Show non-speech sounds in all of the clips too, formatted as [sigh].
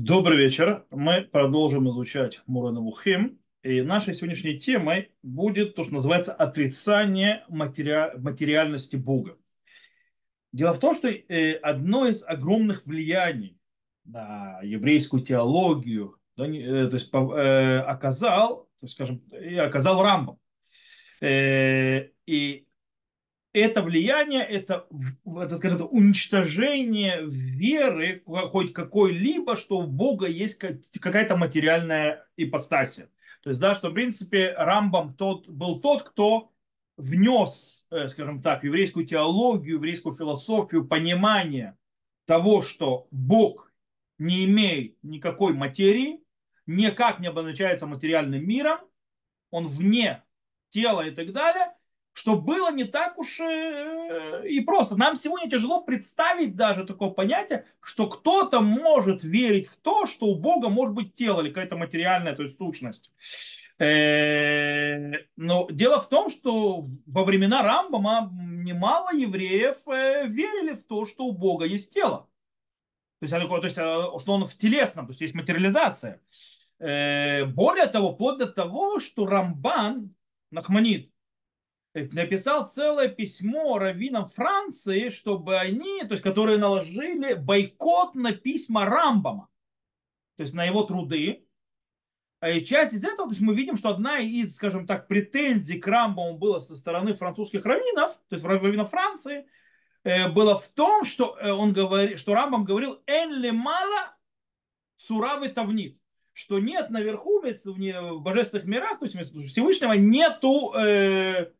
Добрый вечер. Мы продолжим изучать Мурана Хим. И нашей сегодняшней темой будет то, что называется отрицание матери... материальности Бога. Дело в том, что э, одно из огромных влияний на еврейскую теологию да, э, то есть, э, оказал, то есть, скажем, оказал Рамбам. И это влияние, это, это скажем, уничтожение веры хоть какой-либо, что у Бога есть какая-то материальная ипостасия. То есть, да, что, в принципе, Рамбам тот, был тот, кто внес, э, скажем так, еврейскую теологию, еврейскую философию понимание того, что Бог не имеет никакой материи, никак не обозначается материальным миром, он вне тела и так далее – что было не так уж и просто. Нам сегодня тяжело представить даже такое понятие, что кто-то может верить в то, что у Бога может быть тело или какая-то материальная, то есть сущность. Э, но дело в том, что во времена Рамбама немало евреев э, верили в то, что у Бога есть тело. То есть, то есть э, что он в телесном, то есть есть материализация. Более того, вплоть до того, что Рамбан, Нахманит, написал целое письмо раввинам Франции, чтобы они, то есть которые наложили бойкот на письма Рамбама, то есть на его труды. А и часть из этого, то есть мы видим, что одна из, скажем так, претензий к Рамбаму была со стороны французских раввинов, то есть раввинов Франции, э, было в том, что э, он говорит, что Рамбам говорил «эн ли мала суравый тавнит», что нет наверху, в божественных мирах, то есть Всевышнего, нету э, Э,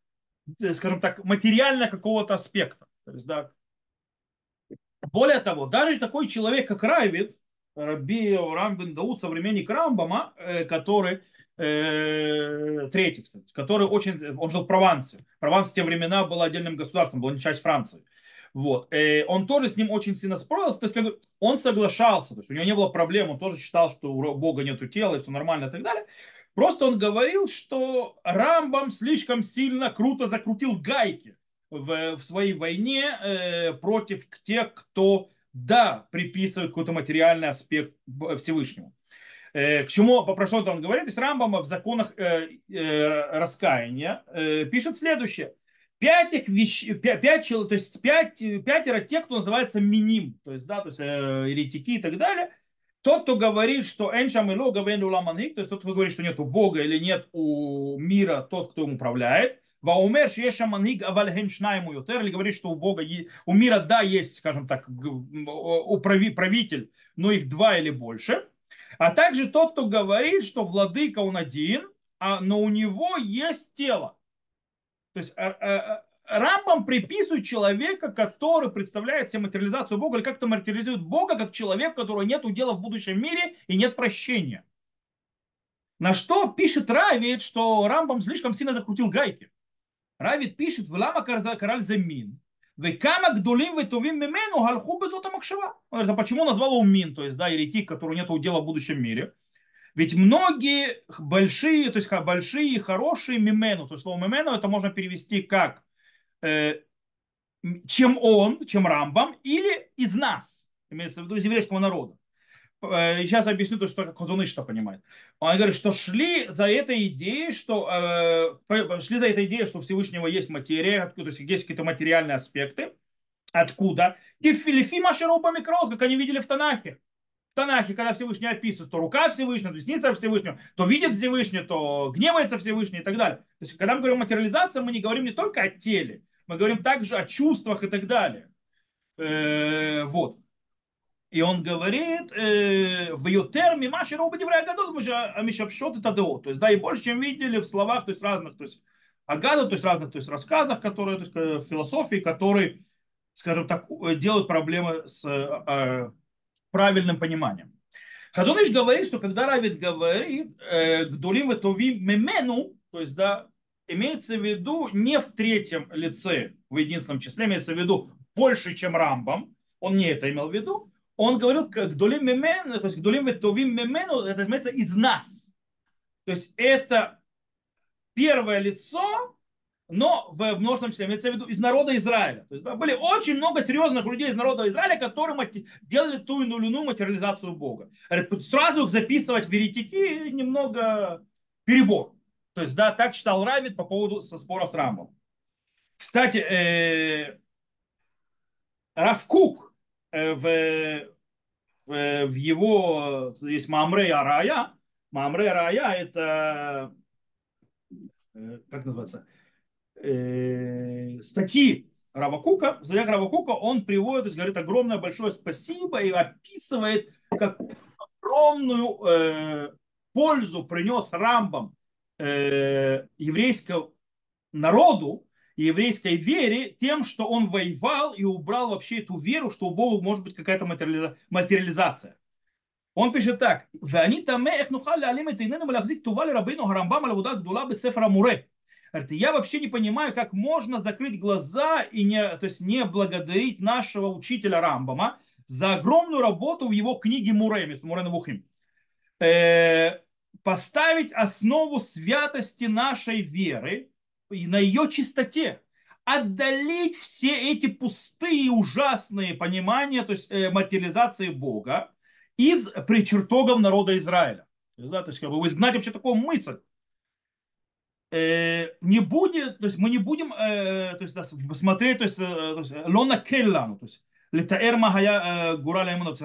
скажем так, материально какого-то аспекта. То есть, да. Более того, даже такой человек, как Райвид, Раби Рамбин Дауд, современник Рамбама, э, который э, третий, кстати, который очень, он жил в Провансе. Прованс в те времена был отдельным государством, была не часть Франции. Вот. Он тоже с ним очень сильно спорился, то есть как бы он соглашался, то есть у него не было проблем, он тоже считал, что у Бога нету тела и все нормально и так далее. Просто он говорил, что Рамбам слишком сильно круто закрутил гайки в, в своей войне э, против тех, кто, да, приписывает какой-то материальный аспект Всевышнему. Э, к чему, про что он говорит? То есть Рамбам в законах э, э, раскаяния э, пишет следующее. Пять, их вещ... пять, пять, то есть пять, пятеро тех, кто называется миним, то есть, да, то есть э, еретики и так далее – тот, кто говорит, что эншам и лога ламанхик, то есть тот, кто говорит, что нет у Бога или нет у мира тот, кто им управляет, Ваумер, шеша манхиг авальхем шнайму йотер, или говорит, что у Бога, у мира, да, есть, скажем так, правитель, но их два или больше. А также тот, кто говорит, что владыка он один, а, но у него есть тело. То есть а, а, Рамбам приписывает человека, который представляет себе материализацию Бога, или как-то материализует Бога, как человек, которого нет удела в будущем мире и нет прощения. На что пишет Равид, что Рамбам слишком сильно закрутил гайки. Равид пишет, «Влама караль замин, Векама гдулим ветувим мимену галху безота махшава. Это почему назвал его мин, то есть, да, еретик, который нет удела в будущем мире. Ведь многие большие, то есть большие, хорошие мимену, то есть слово мимену это можно перевести как чем он, чем Рамбам, или из нас, имеется в виду из еврейского народа. Сейчас э, объясню то, что Хазуныш что понимает. Он говорит, что шли за этой идеей, что э, шли за этой идеей, что Всевышнего есть материя, то есть есть какие-то материальные аспекты. Откуда? И в Филифи Машероба Микрот, как они видели в Танахе. В Танахе, когда Всевышний описывает, то рука Всевышнего, то десница Всевышнего, то видит Всевышний, то гневается Всевышний и так далее. То есть, когда мы говорим о материализации, мы не говорим не только о теле, мы говорим также о чувствах и так далее. Э, вот. И он говорит, э, в ее терме Маши Роба Деврей Агадот, Амишапшот и Тадео. То есть, да, и больше, чем видели в словах, то есть разных, то есть Агадот, то есть разных, то есть рассказах, которые, то есть в философии, которые, скажем так, делают проблемы с э, правильным пониманием. Хазуныш говорит, что когда Равид говорит, Гдулим Ветовим Мемену, то есть, да, имеется в виду не в третьем лице, в единственном числе, имеется в виду больше, чем Рамбам, он не это имел в виду, он говорил, как Гдулим Мемен, то есть Гдулим Ветовим Мемену, это имеется из нас. То есть это первое лицо но в множественном числе, имеется в виду из народа Израиля. То есть да, были очень много серьезных людей из народа Израиля, которые делали ту или иную материализацию Бога. Сразу их записывать в еретики немного перебор. То есть, да, так читал Равид по поводу со споров с Рамбом. Кстати, э, Равкук э, в, э, в его, есть Мамре Арая, Мамре Арая это, э, как называется, э, статьи Равакука, Заях Равакука, он приводит, то есть говорит огромное большое спасибо и описывает, как огромную э, пользу принес Рамбам э, еврейскому народу, еврейской вере тем, что он воевал и убрал вообще эту веру, что у Бога может быть какая-то материализация. Он пишет так. ואני תמה איך נוכל להעלים את עינינו ולהחזיק טובה לרבינו הרמב"ם על עבודה גדולה בספר המורה. Я вообще не понимаю, как можно закрыть глаза и не, то есть не благодарить нашего учителя Рамбама за огромную работу в его книге Муре, Муре Навухим. Э, поставить основу святости нашей веры и на ее чистоте. Отдалить все эти пустые, ужасные понимания, то есть э, материализации Бога из причертогов народа Израиля. Да, то есть как бы изгнать вообще такую мысль. Э, не будет, то есть мы не будем э, то есть, да, смотреть, то есть, э, есть лона келлану, то есть летаэр махая э, гурала ему, то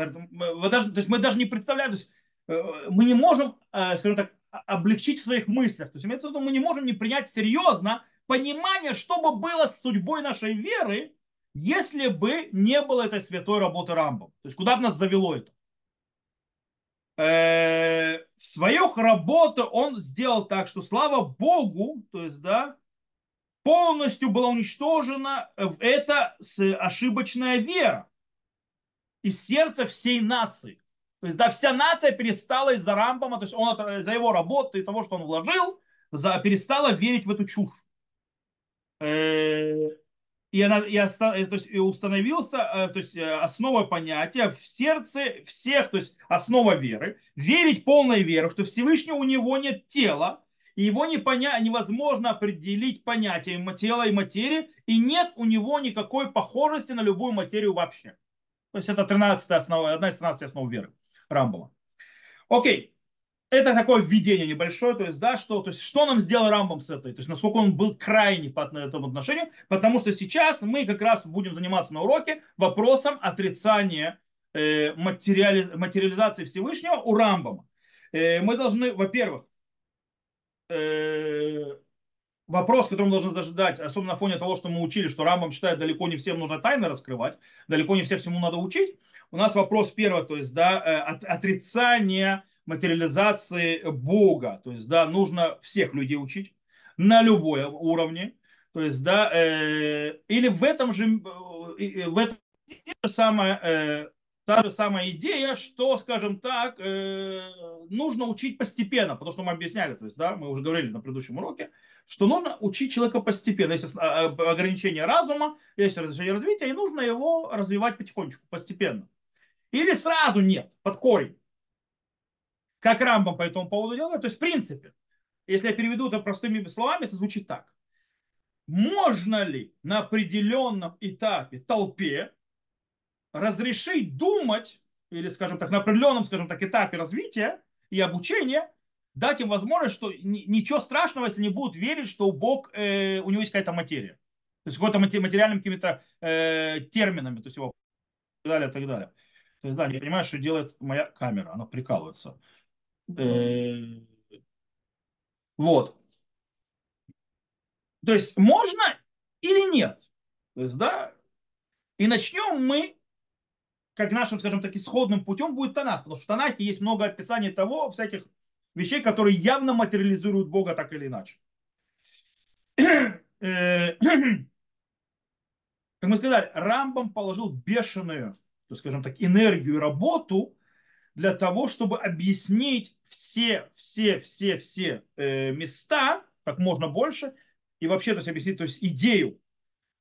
есть мы даже не представляем, то есть э, мы не можем, э, скажем так, облегчить в своих мыслях. То есть имеется в виду, мы не можем не принять серьезно понимание, что бы было с судьбой нашей веры, если бы не было этой святой работы Рамбом. То есть куда бы нас завело это? Э, в свою работу он сделал так, что слава Богу, то есть, да, полностью была уничтожена эта ошибочная вера из сердца всей нации. То есть, да, вся нация перестала из-за Рамбама, то есть он за его работу и того, что он вложил, за, перестала верить в эту чушь. Э, и, она, и, оста, э, то есть, и установился э, то есть, основа понятия в сердце всех, то есть основа веры, верить полной верой, что Всевышний у него нет тела, и его не поня... невозможно определить понятием тела и материи, и нет у него никакой похожести на любую материю вообще. То есть это 13 основа, одна из 13 основ веры. Рамбова. Окей, это такое введение небольшое, то есть, да, что, то есть, что нам сделал Рамбом с этой, то есть, насколько он был крайний по этому отношению, потому что сейчас мы как раз будем заниматься на уроке вопросом отрицания э, материали, материализации Всевышнего у Рамбома. Э, мы должны, во-первых, э, вопрос, который мы должны зажидать, особенно на фоне того, что мы учили, что Рамбом считает, далеко не всем нужно тайны раскрывать, далеко не всех всему надо учить, у нас вопрос первый, то есть, да, э, от, отрицание материализации Бога. То есть, да, нужно всех людей учить на любой уровне. То есть, да, э, или в этом же, э, в этом же самое, э, та же самая идея, что, скажем так, э, нужно учить постепенно, потому что мы объясняли, то есть, да, мы уже говорили на предыдущем уроке, что нужно учить человека постепенно. Есть а, ограничение разума, есть разрешение развития, и нужно его развивать потихонечку, постепенно. Или сразу нет, под корень. Как Рамбам по этому поводу делает. То есть, в принципе, если я переведу это простыми словами, это звучит так. Можно ли на определенном этапе толпе разрешить думать, или, скажем так, на определенном, скажем так, этапе развития и обучения, дать им возможность, что ничего страшного, если не будут верить, что Бог, э, у него есть какая-то материя. То есть какой-то материальным какими-то э, терминами, то есть его и так далее, и так далее. То есть, да, не понимаешь, что делает моя камера, она прикалывается. Э, вот. То есть, можно или нет? То есть, да, и начнем мы, как нашим, скажем так, исходным путем будет Танах, потому что в Танахе есть много описаний того, всяких вещей, которые явно материализуют Бога так или иначе. Э, [clears throat] как мы сказали, Рамбам положил бешеную скажем так, энергию и работу для того, чтобы объяснить все, все, все, все э, места, как можно больше, и вообще то есть, объяснить то есть, идею,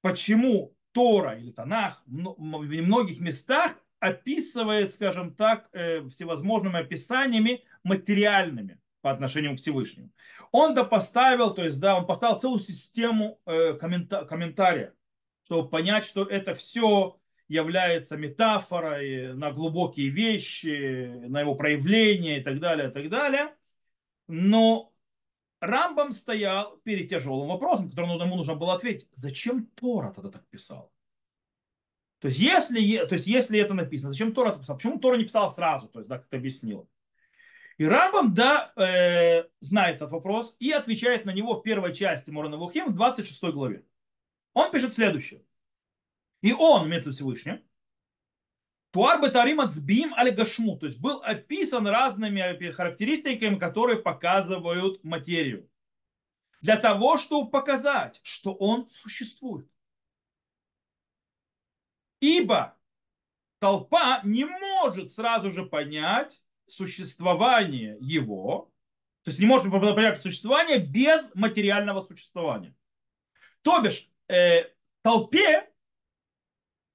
почему Тора или Танах в многих местах описывает, скажем так, э, всевозможными описаниями материальными. по отношению к Всевышнему. Он да поставил, то есть, да, он поставил целую систему э, коммента- комментариев, чтобы понять, что это все является метафорой на глубокие вещи, на его проявление и так далее, и так далее. Но Рамбам стоял перед тяжелым вопросом, который ему нужно было ответить. Зачем Тора тогда так писал? То есть, если, то есть, если это написано, зачем Тора это писал? Почему Тора не писал сразу? То есть, да, как ты объяснил. И Рамбам, да, э, знает этот вопрос и отвечает на него в первой части Морона Вухим в 26 главе. Он пишет следующее. И он, имеется Всевышний, Туар Бетарим Ацбим Аль Гашму, то есть был описан разными характеристиками, которые показывают материю. Для того, чтобы показать, что он существует. Ибо толпа не может сразу же понять существование его, то есть не может понять существование без материального существования. То бишь, э, толпе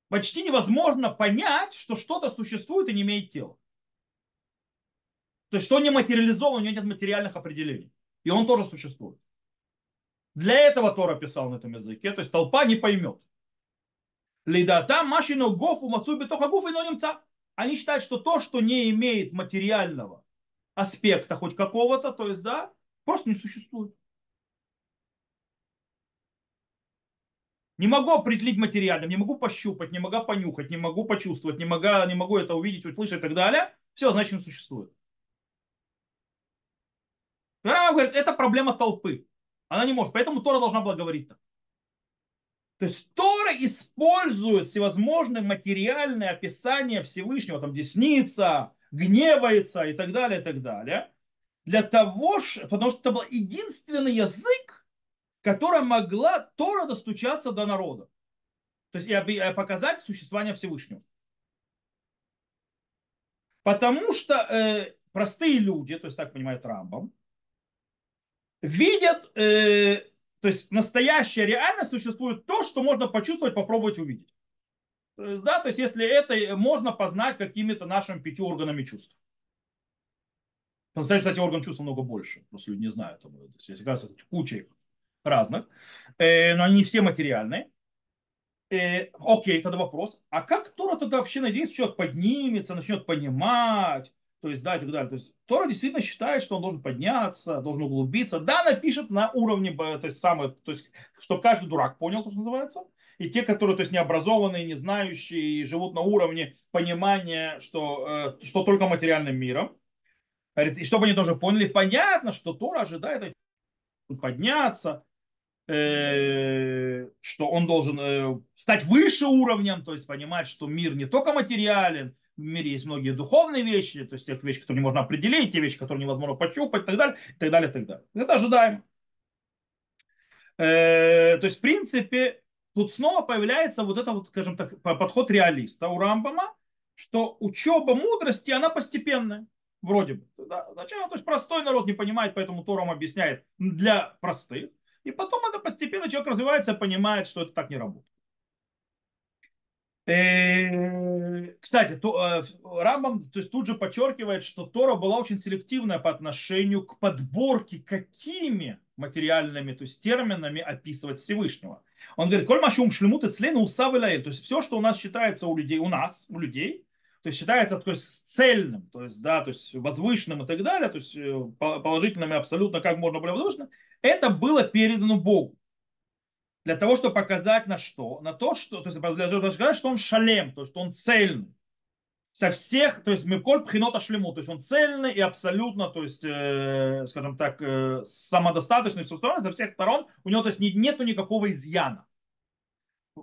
почти невозможно понять, что что-то существует и не имеет тела. То есть, что не материализовано, у него нет материальных определений. И он тоже существует. Для этого Тора писал на этом языке, то есть толпа не поймет. Лидата машину гофу мацуби тоха гуф и немца. Они считают, что то, что не имеет материального аспекта хоть какого-то, то есть, да, просто не существует. Не могу определить материальным, не могу пощупать, не могу понюхать, не могу почувствовать, не могу, не могу это увидеть, услышать и так далее. Все, значит, не существует. Рама говорит, это проблема толпы. Она не может, поэтому Тора должна была говорить так. То есть Тора использует всевозможные материальные описания Всевышнего, там десница, гневается и так далее, и так далее, для того, потому что это был единственный язык, которая могла Тора достучаться до народа. То есть и показать существование Всевышнего. Потому что э, простые люди, то есть так понимает Рамбам, видят э, то есть настоящая реальность существует то, что можно почувствовать, попробовать увидеть. То есть, да, то есть если это можно познать какими-то нашими пятью органами чувств. По-настоящему, кстати, орган чувств много больше. Просто люди не знают. То есть, кажется, куча их разных. Э, но они все материальные. Э, окей, тогда вопрос. А как Тора тогда вообще надеется, что человек поднимется, начнет понимать, то есть, да, и так далее. То есть, Тора действительно считает, что он должен подняться, должен углубиться. Да, напишет на уровне, то есть, самое, то есть, чтобы каждый дурак понял, то, что называется. И те, которые, то есть, необразованные, не знающие, живут на уровне понимания, что, э, что только материальным миром. И чтобы они тоже поняли, понятно, что Тора ожидает подняться, что он должен э, стать выше уровнем, то есть понимать, что мир не только материален, в мире есть многие духовные вещи, то есть те вещи, которые не можно определить, те вещи, которые невозможно пощупать, и так далее, и так далее, и так далее. Это ожидаемо. Э, то есть, в принципе, тут снова появляется вот это вот, скажем так, подход реалиста у Рамбама, что учеба мудрости, она постепенная, вроде бы. Да, сначала, то есть простой народ не понимает, поэтому Тором объясняет для простых, и потом это постепенно человек развивается понимает, что это так не работает. Э, кстати, то, э, Рамбам то есть, тут же подчеркивает, что Тора была очень селективная по отношению к подборке, какими материальными то есть, терминами описывать Всевышнего. Он говорит, коль машум шлемут и цлен усав то есть все, что у нас считается у людей, у нас, у людей, то есть считается то есть, цельным, то есть, да, то есть возвышенным и так далее, то есть э, положительным и абсолютно как можно более возвышенным, это было передано Богу для того, чтобы показать на что? На то, что, то есть для того, чтобы показать, что он шалем, то есть что он цельный. Со всех, то есть Миколь Пхинота шлему, то есть он цельный и абсолютно, то есть, э, скажем так, э, самодостаточный со, сторон, со всех сторон, у него то есть нету никакого изъяна.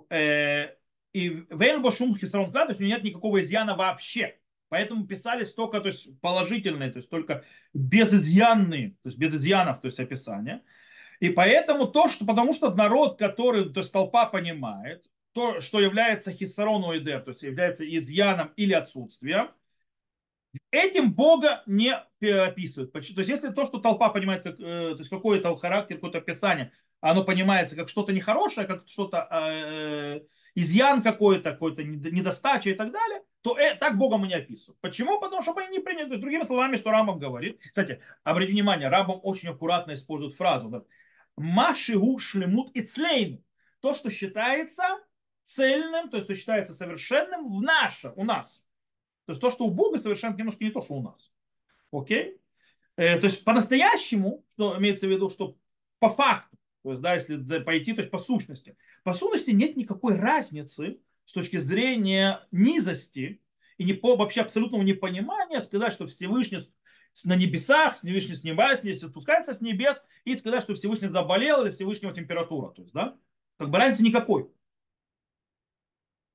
Э, и Вейнбо Шум Хисарон то есть у него нет никакого изъяна вообще. Поэтому писались только то есть, положительные, то есть только безизъянные, то есть без изъянов, то есть описания. И поэтому то, что, потому что народ, который, то есть толпа понимает, то, что является хиссарон уидер, то есть является изъяном или отсутствием, этим Бога не описывают. То есть если то, что толпа понимает, как, э, то есть какой-то характер, какое-то описание, оно понимается как что-то нехорошее, как что-то э, изъян какой-то, какой-то недостача и так далее, то э, так Бога мы не описываем. Почему? Потому что они не приняты. То есть, другими словами, что Рамбам говорит. Кстати, обратите внимание, Рамбам очень аккуратно использует фразу. Машигу шлемут ицлейну. То, что считается цельным, то есть, что считается совершенным в наше, у нас. То есть, то, что у Бога совершенно немножко не то, что у нас. Окей? Э, то есть, по-настоящему, что имеется в виду, что по факту, то есть, да, если пойти, то есть по сущности. По сущности нет никакой разницы с точки зрения низости и не по вообще абсолютного непонимания сказать, что Всевышний на небесах, Всевышний с неба, спускается с небес, и сказать, что Всевышний заболел или Всевышнего температура. То есть, да? Как бы разницы никакой.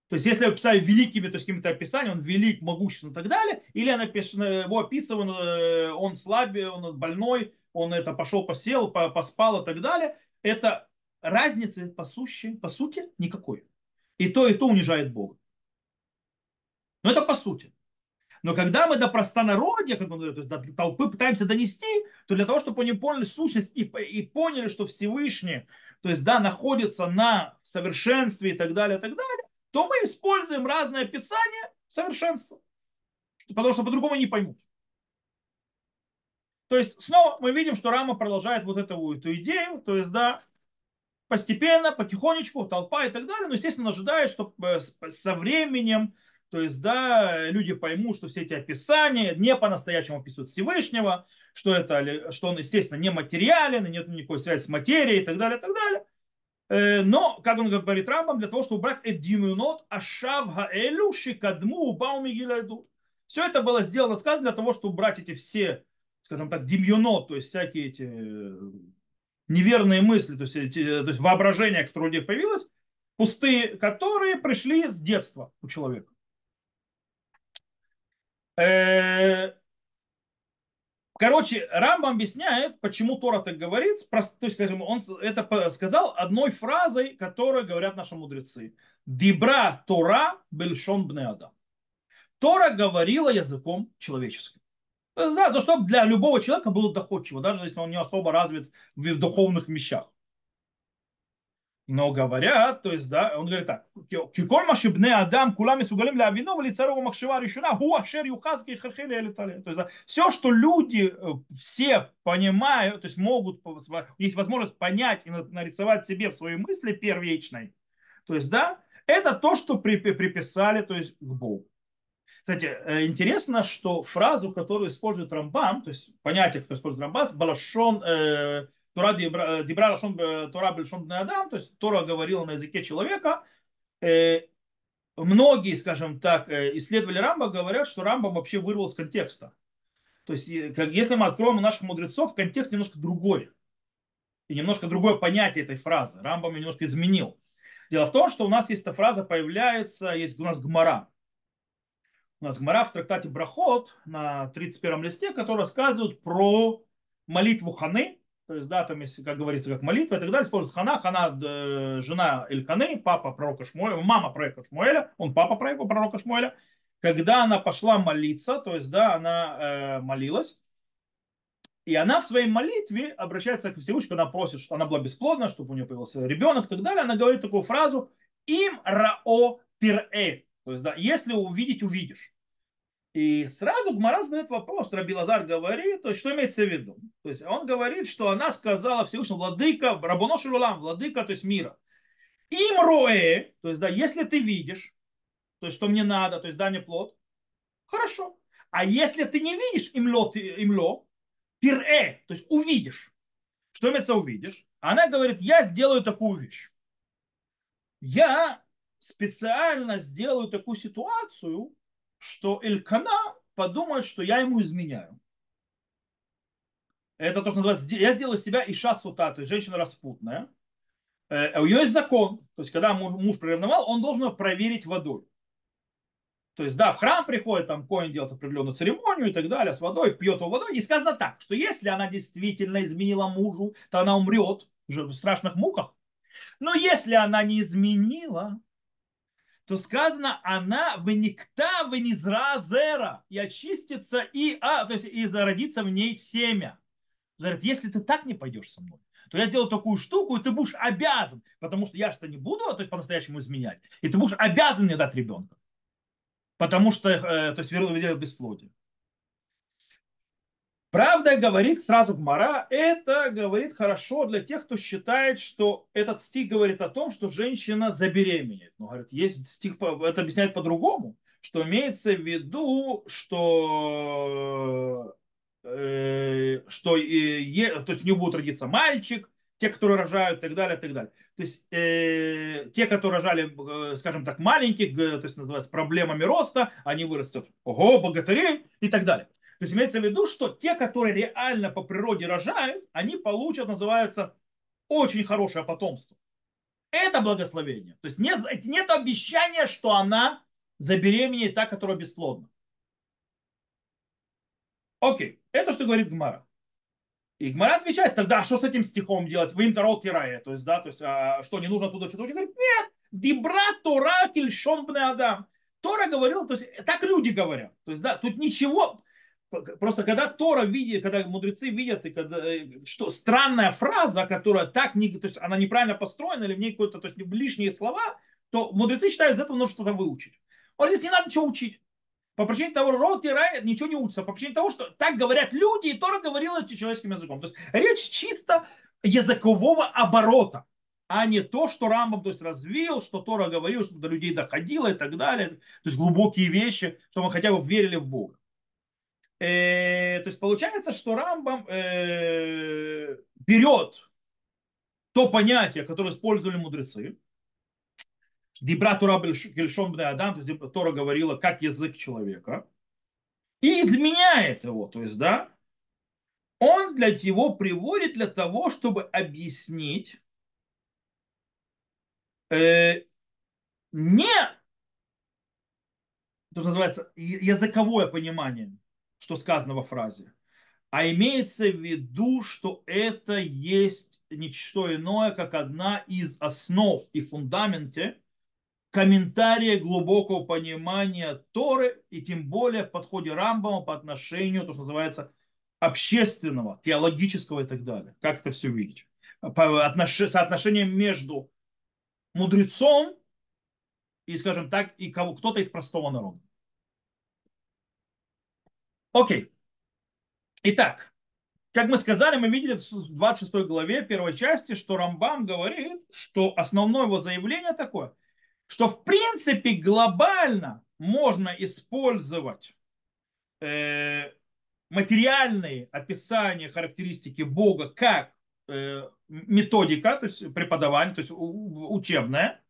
То есть, если я писаю великими, то есть какими-то описаниями, он велик, могущественный и так далее, или я его описываю, э, он слабый, он больной, он это пошел, посел, поспал и так далее, это разницы по сути, по сути никакой. И то, и то унижает Бога. Но это по сути. Но когда мы до простонародья, как он говорит, то есть до толпы пытаемся донести, то для того, чтобы они поняли сущность и, и поняли, что Всевышний, то есть, да, находится на совершенстве и так далее, и так далее, то мы используем разные описания совершенства. Потому что по-другому не поймут. То есть снова мы видим, что Рама продолжает вот эту, эту идею, то есть, да, постепенно, потихонечку, толпа и так далее, но, естественно, ожидает, что э, со временем, то есть, да, люди поймут, что все эти описания не по-настоящему описывают Всевышнего, что, это, что он, естественно, не материален, нет никакой связи с материей и так далее, и так далее. Э, но, как он говорит Рамбам, для того, чтобы убрать эдимюнот ашав хаэлю шикадму бауми Все это было сделано, сказано, для того, чтобы убрать эти все скажем так, демьюно, то есть всякие эти э, неверные мысли, то есть, эти, то есть воображение, которое у них появилось, пустые, которые пришли с детства у человека. Э, короче, Рамбам объясняет, почему Тора так говорит. То есть, скажем, он это сказал одной фразой, которую говорят наши мудрецы. Дибра Тора бельшон бнеада. Тора говорила языком человеческим. Э, да, ну, чтобы для любого человека было доходчиво, даже если он не особо развит в духовных вещах. Но говорят, то есть, да, он говорит так. Кикор машибне адам кулами сугалим ля вино в лицарова махшива решена гуа шер юхазки херхели или тали". То есть, да, все, что люди э, все понимают, то есть могут, есть возможность понять и нарисовать себе в своей мысли первичной, то есть, да, это то, что приписали, то есть, к Богу. Кстати, э, интересно, что фразу, которую использует Рамбам, то есть понятие, которое использует Рамбам, балашон, э, Тора дибра лашон Тора бельшон адам, то есть Тора говорила на языке человека. Э, многие, скажем так, исследователи Рамба говорят, что Рамбам вообще вырвал из контекста. То есть, если мы откроем у наших мудрецов, контекст немножко другой. И немножко другое понятие этой фразы. Рамбам немножко изменил. Дело в том, что у нас есть эта фраза, появляется, есть у нас гмара у нас Гмара в трактате Брахот на 31 листе, который рассказывает про молитву Ханы, то есть, да, там, если, как говорится, как молитва и так далее, используют Хана, Хана э, жена Эльканы, папа пророка Шмуэля, мама пророка Шмуэля, он папа пророка Шмуэля, когда она пошла молиться, то есть, да, она э, молилась, и она в своей молитве обращается к Всевышнему, она просит, что она была бесплодна, чтобы у нее появился ребенок и так далее. Она говорит такую фразу «Им рао тирэ», то есть, да, если увидеть, увидишь. И сразу Гмара задает вопрос, Раби Лазар говорит, то есть, что имеется в виду? То есть он говорит, что она сказала Всевышнему, владыка, Рабоно Шурулам, владыка, то есть мира. Им роэ, то есть, да, если ты видишь, то есть, что мне надо, то есть, дай мне плод, хорошо. А если ты не видишь имло, имло тире, то есть, увидишь. Что имеется увидишь? Она говорит, я сделаю такую вещь. Я специально сделаю такую ситуацию, что Элькана подумает, что я ему изменяю. Это то, что называется, я сделаю себя иша сута, то есть женщина распутная. Э, у нее есть закон, то есть когда муж приревновал, он должен проверить водой. То есть, да, в храм приходит, там коин делает определенную церемонию и так далее, с водой, пьет его водой. И сказано так, что если она действительно изменила мужу, то она умрет в страшных муках. Но если она не изменила, то сказано, она выникта зера, и очистится, и, а, то есть и зародится в ней семя. Говорит, если ты так не пойдешь со мной, то я сделаю такую штуку, и ты будешь обязан, потому что я что не буду то есть по-настоящему изменять, и ты будешь обязан мне дать ребенка. потому что, э, то есть, вернул в бесплодие. Правда, говорит сразу Гмара, это говорит хорошо для тех, кто считает, что этот стих говорит о том, что женщина забеременеет. Но, говорит, есть стих, это объясняет по-другому, что имеется в виду, что, э, что э, то есть у нее будет родиться мальчик, те, которые рожают, и так далее, и так далее. То есть э, те, которые рожали, э, скажем так, маленьких, то есть называется проблемами роста, они вырастут, ого, богатырей и так далее. То есть имеется в виду, что те, которые реально по природе рожают, они получат, называется, очень хорошее потомство. Это благословение. То есть нет, нет обещания, что она забеременеет та, которая бесплодна. Окей, это что говорит Гмара. И Гмара отвечает, тогда что с этим стихом делать? Вы им тарот тирая. То есть, да, то есть, а, что, не нужно туда что-то учить? Говорит, нет, дибра тора кельшон адам. Тора говорил, то есть, так люди говорят. То есть, да, тут ничего, Просто когда Тора видит, когда мудрецы видят, и когда, э, что странная фраза, которая так не, то есть она неправильно построена, или в ней какое-то, то есть лишние слова, то мудрецы считают, из этого нужно что-то выучить. Он здесь не надо ничего учить. По причине того, рот и рай ничего не учится. По причине того, что так говорят люди, и Тора говорила человеческим языком. То есть речь чисто языкового оборота, а не то, что Рамбам то есть, развил, что Тора говорил, чтобы до людей доходило и так далее. То есть глубокие вещи, чтобы мы хотя бы верили в Бога. Э, то есть получается, что Рамбам э, берет то понятие, которое использовали мудрецы, Дибра Тора Адам, то есть Тора говорила как язык человека, и изменяет его, то есть, да, он для него приводит для того, чтобы объяснить э, не то, что называется языковое понимание, что сказано во фразе, а имеется в виду, что это есть ничто иное, как одна из основ и фундаменте комментария глубокого понимания Торы, и тем более в подходе Рамбама по отношению, то, что называется, общественного, теологического и так далее. Как это все видеть? Соотношение между мудрецом и, скажем так, и кого, кто-то из простого народа. Окей. Итак, как мы сказали, мы видели в 26 главе первой части, что Рамбам говорит, что основное его заявление такое, что в принципе глобально можно использовать э, материальные описания характеристики Бога как э, методика, то есть преподавание, то есть учебная,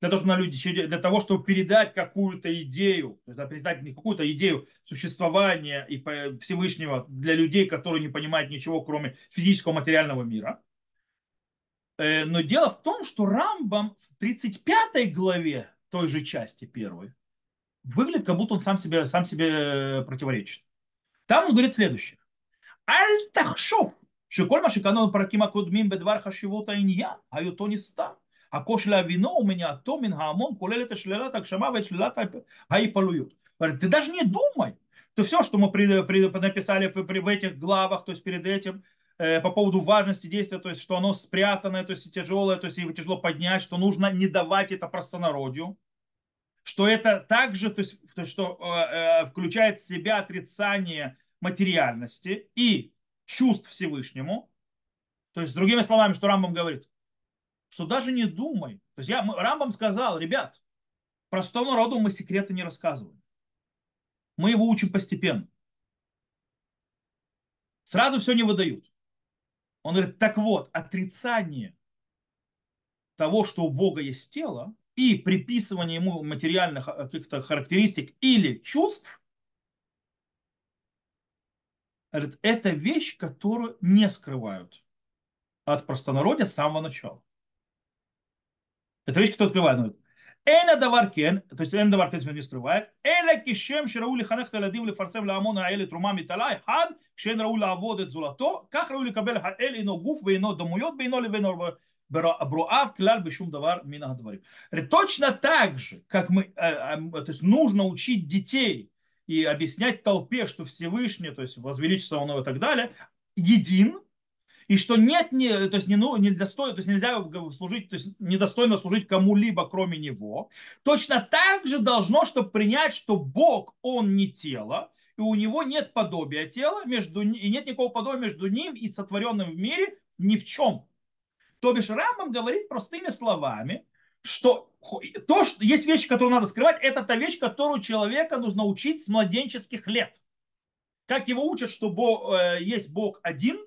для того, чтобы, люди, для того, чтобы передать какую-то идею, то есть, да, передать не какую-то а идею существования и Всевышнего для людей, которые не понимают ничего, кроме физического материального мира. Э, но дело в том, что Рамбам в 35 главе той же части первой выглядит, как будто он сам себе, сам себе э, противоречит. Там он говорит следующее. Аль тахшов, шиколь машиканон паракима кудмим бедвар хашивота инья, а юто не стар. Акошля вино у меня то ומניעתו מן ההמון כולל את שלילת הגשמה ואת שלילת ההיפלויות. Ты даже не думай. То все, что мы пред пред написали в в этих главах, то есть перед этим, э, по поводу важности действия, то есть что оно спрятанное, то есть тяжелое, то есть его тяжело поднять, что нужно не давать это простонародью, что это также, то есть, то есть что э, э включает в себя отрицание материальности и чувств Всевышнему, то есть другими словами, что Рамбам говорит, что даже не думай. То есть я, Рамбам сказал, ребят, простому народу мы секреты не рассказываем. Мы его учим постепенно. Сразу все не выдают. Он говорит, так вот, отрицание того, что у Бога есть тело, и приписывание ему материальных э, каких-то характеристик или чувств, это вещь, которую не скрывают от простонародья с самого начала. Это вещь, кто открывает. Ну, эйна даваркен, то есть эйна даваркен не скрывает. Эйна кишем шираули ханех таладим ли фарсем ла амона аэли трума миталай хад, шен раули аводет зулато, как раули кабель хаэли ино гуф, вейно домует, вейно ли вейно броав а кляль бешум давар мина говорим. Точно так же, как мы, э, эм, то есть нужно учить детей и объяснять толпе, что Всевышний, то есть возвеличится он и так далее, един, и что нет, не, то есть не, ну, не достойно, то есть нельзя служить, то есть недостойно служить кому-либо, кроме него, точно так же должно, чтобы принять, что Бог, он не тело, и у него нет подобия тела, между, и нет никакого подобия между ним и сотворенным в мире ни в чем. То бишь Рамбам говорит простыми словами, что то, что есть вещи, которые надо скрывать, это та вещь, которую человека нужно учить с младенческих лет. Как его учат, что Бог, э, есть Бог один,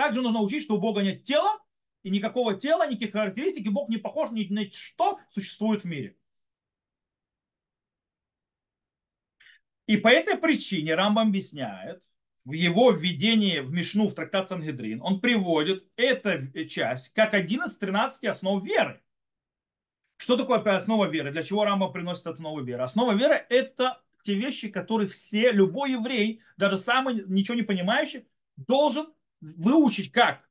также нужно учить, что у Бога нет тела, и никакого тела, никаких характеристик, и Бог не похож ни на что существует в мире. И по этой причине Рамбам объясняет, в его введении в Мишну, в трактат Сангедрин, он приводит эту часть как один из 13 основ веры. Что такое основа веры? Для чего Рамбам приносит основу веры? Основа веры – это те вещи, которые все, любой еврей, даже самый ничего не понимающий, должен выучить как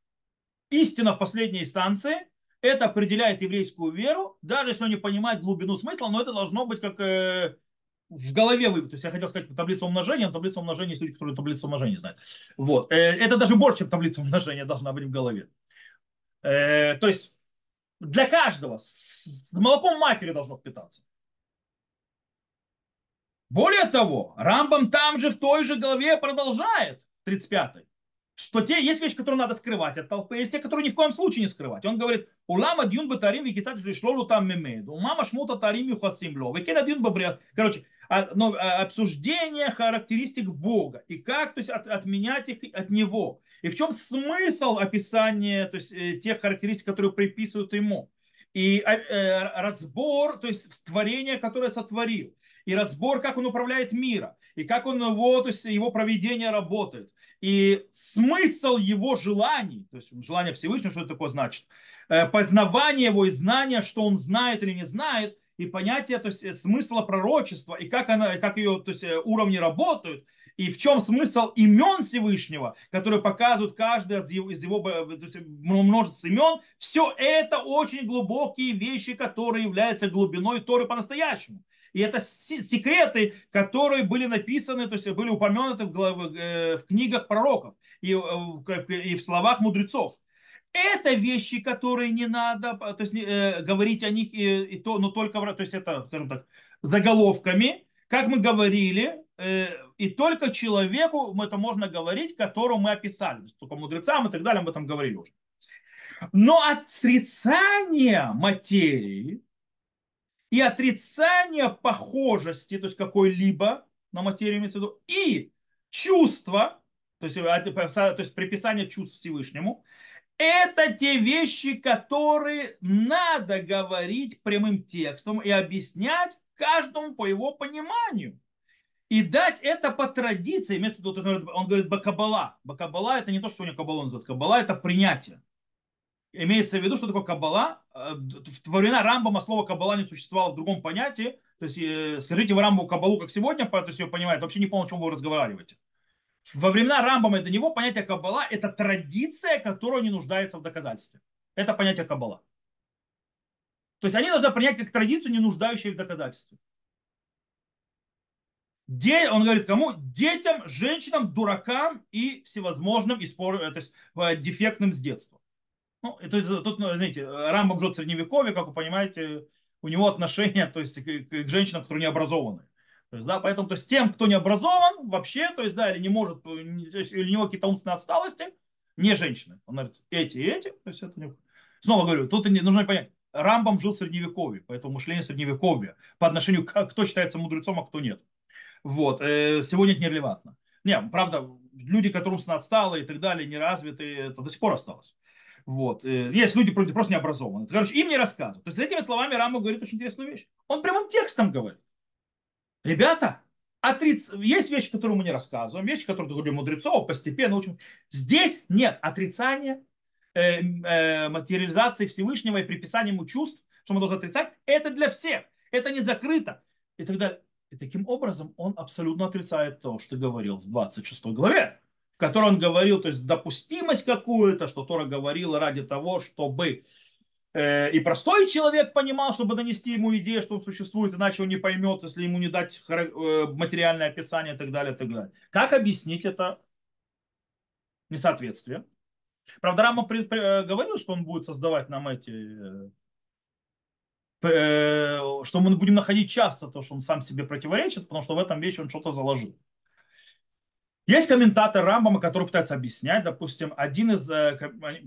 истина в последней инстанции. Это определяет еврейскую веру, даже если он не понимает глубину смысла, но это должно быть как э, в голове вы, то есть я хотел сказать таблица умножения, но таблица умножения есть люди, которые таблицу умножения знают. Вот. Э, это даже больше, чем таблица умножения должна быть в голове. Э, то есть для каждого с молоком матери должно впитаться. Более того, Рамбам там же в той же голове продолжает, 35-й, что те есть вещи, которые надо скрывать от толпы, есть те, которые ни в коем случае не скрывать. Он говорит, улама дюн батарим викицат шлолу там мемеду, умама шмута тарим юхасим ло, викеда дюн бабриат. Короче, а, а, обсуждение характеристик Бога и как то есть, от, отменять их от Него. И в чем смысл описания то есть, э, тех характеристик, которые приписывают Ему. И а, э, разбор, то есть творение, которое сотворил и разбор, как он управляет миром, и как он его, то есть его проведение работает, и смысл его желаний, то есть желание Всевышнего, что это такое значит, э, познавание его и знание, что он знает или не знает, и понятие то есть, э, смысла пророчества, и как, она, как ее то есть, э, уровни работают, и в чем смысл имен Всевышнего, которые показывают каждый из его, из имен, все это очень глубокие вещи, которые являются глубиной Торы по-настоящему. И это секреты, которые были написаны, то есть были упомянуты в, глав, э, в книгах пророков и, э, и в словах мудрецов. Это вещи, которые не надо то есть, э, говорить о них, и, и то, но только, то есть это, скажем так, заголовками, как мы говорили, э, и только человеку это можно говорить, которого мы описали, только мудрецам и так далее, мы этом говорили уже. Но отрицание материи, и отрицание похожести, то есть какой-либо на материю имеется в виду, и чувство, то есть, а, то есть приписание чувств Всевышнему, это те вещи, которые надо говорить прямым текстом и объяснять каждому по его пониманию. И дать это по традиции. Он говорит бакабала. Бакабала это не то, что у него кабала называется. Кабала это принятие. Имеется в виду, что такое каббала. Э, во времена Рамбама слово каббала не существовало в другом понятии. То есть э, скажите вы Рамбу кабалу как сегодня, то есть ее понимает, вообще не понял, о чем вы разговариваете. Во времена Рамбама до него понятие каббала – это традиция, которая не нуждается в доказательстве. Это понятие каббала. То есть они должны принять как традицию, не нуждающую в доказательстве. Де, он говорит кому? Детям, женщинам, дуракам и всевозможным, и спор, то есть, дефектным с детства. Ну, это, тут, ну, знаете, Рамбам живет в средневековье, как вы понимаете, у него отношение [laughs] то есть, к, к женщинам, которые не образованы. То есть, да, поэтому то есть, тем, кто не образован вообще, то есть, да, или не может, то есть, или у него какие-то умственные отсталости, не женщины. Он говорит, эти и эти. То есть, это не... Снова говорю, тут нужно понять, Рамбам жил в средневековье, поэтому мышление средневековья по отношению к кто считается мудрецом, а кто нет. Вот. Э, сегодня это нерелевантно. Не, правда, люди, которые умственно отсталые и так далее, неразвитые, это до сих пор осталось. Вот. Э, есть люди просто не образованы. Короче, им не рассказывают. То есть с этими словами Рама говорит очень интересную вещь. Он прямым текстом говорит. Ребята, отриц... есть вещи, которые мы не рассказываем, вещи, которые говорим мудрецов, постепенно учим. Здесь нет отрицания, э, э, материализации Всевышнего и приписания ему чувств, что мы должны отрицать. Это для всех. Это не закрыто. И так далее. И таким образом он абсолютно отрицает то, что говорил в 26 главе в которой он говорил, то есть допустимость какую-то, что Тора говорила ради того, чтобы э, и простой человек понимал, чтобы донести ему идею, что он существует, иначе он не поймет, если ему не дать э, материальное описание и так далее, и так далее. Как объяснить это несоответствие? Правда, Рама э, говорил, что он будет создавать нам эти, э, что мы будем находить часто то, что он сам себе противоречит, потому что в этом вещи он что-то заложил. Есть комментатор Рамбама, который пытается объяснять, допустим, один из, э,